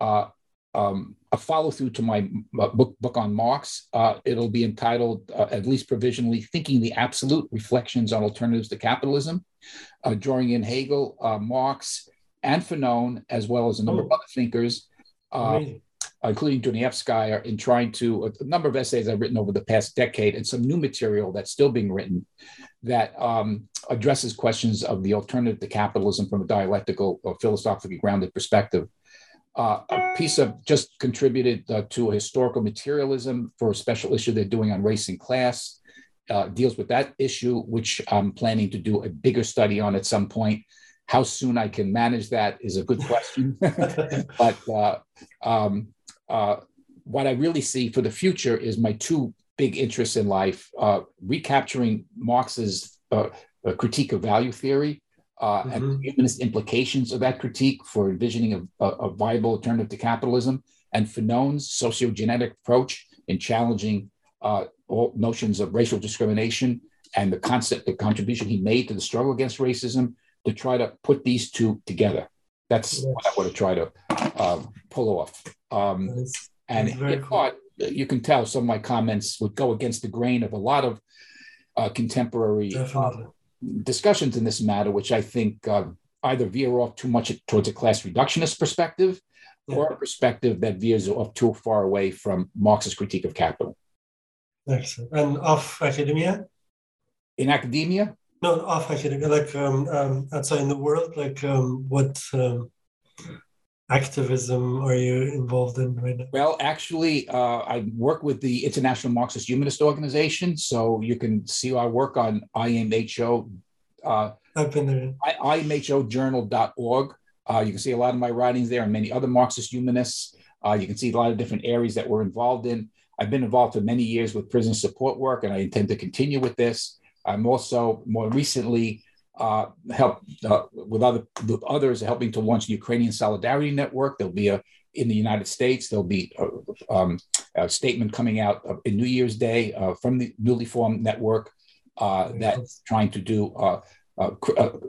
uh, um, a follow through to my book, book on Marx. Uh, it'll be entitled, uh, at least provisionally, Thinking the Absolute Reflections on Alternatives to Capitalism, uh, drawing in Hegel, uh, Marx, and Fanon, as well as a number oh. of other thinkers, uh, including Dunayevskaya, in trying to, a number of essays I've written over the past decade and some new material that's still being written that um, addresses questions of the alternative to capitalism from a dialectical or philosophically grounded perspective. Uh, a piece of just contributed uh, to a historical materialism for a special issue they're doing on race and class. Uh, deals with that issue, which I'm planning to do a bigger study on at some point. How soon I can manage that is a good question. *laughs* but uh, um, uh, what I really see for the future is my two big interests in life uh, recapturing Marx's critique of value theory uh, mm-hmm. and humanist implications of that critique for envisioning a, a, viable alternative to capitalism, and Fanon's sociogenetic approach in challenging uh, all notions of racial discrimination and the concept, the contribution he made to the struggle against racism, to try to put these two together. That's yes. what I want to try to uh, pull off. Um, that's, and cool. you can tell some of my comments would go against the grain of a lot of uh, contemporary discussions in this matter, which I think uh, either veer off too much towards a class reductionist perspective or a perspective that veers off too far away from Marx's critique of capital. Excellent. And off academia? In academia, No, off academia, like um, um, outside in the world, like um, what um, activism are you involved in right now? Well, actually, uh, I work with the International Marxist Humanist Organization, so you can see our work on IMHO. Uh, I've been there. IMHOjournal.org. Uh, you can see a lot of my writings there and many other Marxist humanists. Uh, you can see a lot of different areas that we're involved in. I've been involved for many years with prison support work, and I intend to continue with this. I'm also more recently uh, help uh, with other with others helping to launch the Ukrainian Solidarity Network. There'll be a in the United States. There'll be a, um, a statement coming out in New Year's Day uh, from the newly formed network uh, that's trying to do uh,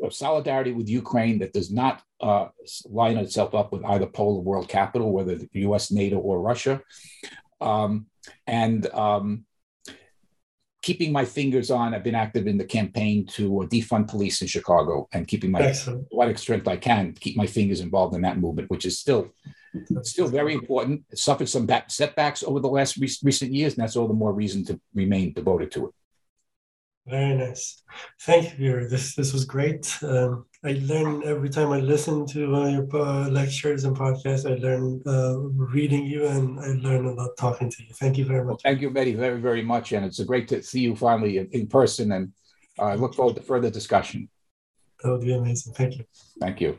solidarity with Ukraine that does not uh, line itself up with either pole of world capital, whether the U.S., NATO, or Russia. Um, and um, keeping my fingers on. I've been active in the campaign to uh, defund police in Chicago and keeping my Excellent. what extent I can keep my fingers involved in that movement, which is still still very important. It suffered some back, setbacks over the last re- recent years, and that's all the more reason to remain devoted to it. Very nice. Thank you, This this was great. Um, I learn every time I listen to uh, your uh, lectures and podcasts. I learn uh, reading you, and I learn a lot talking to you. Thank you very much. Well, thank you, Betty, very very much, and it's a great to see you finally in, in person. And I look forward to further discussion. That would be amazing. Thank you. Thank you.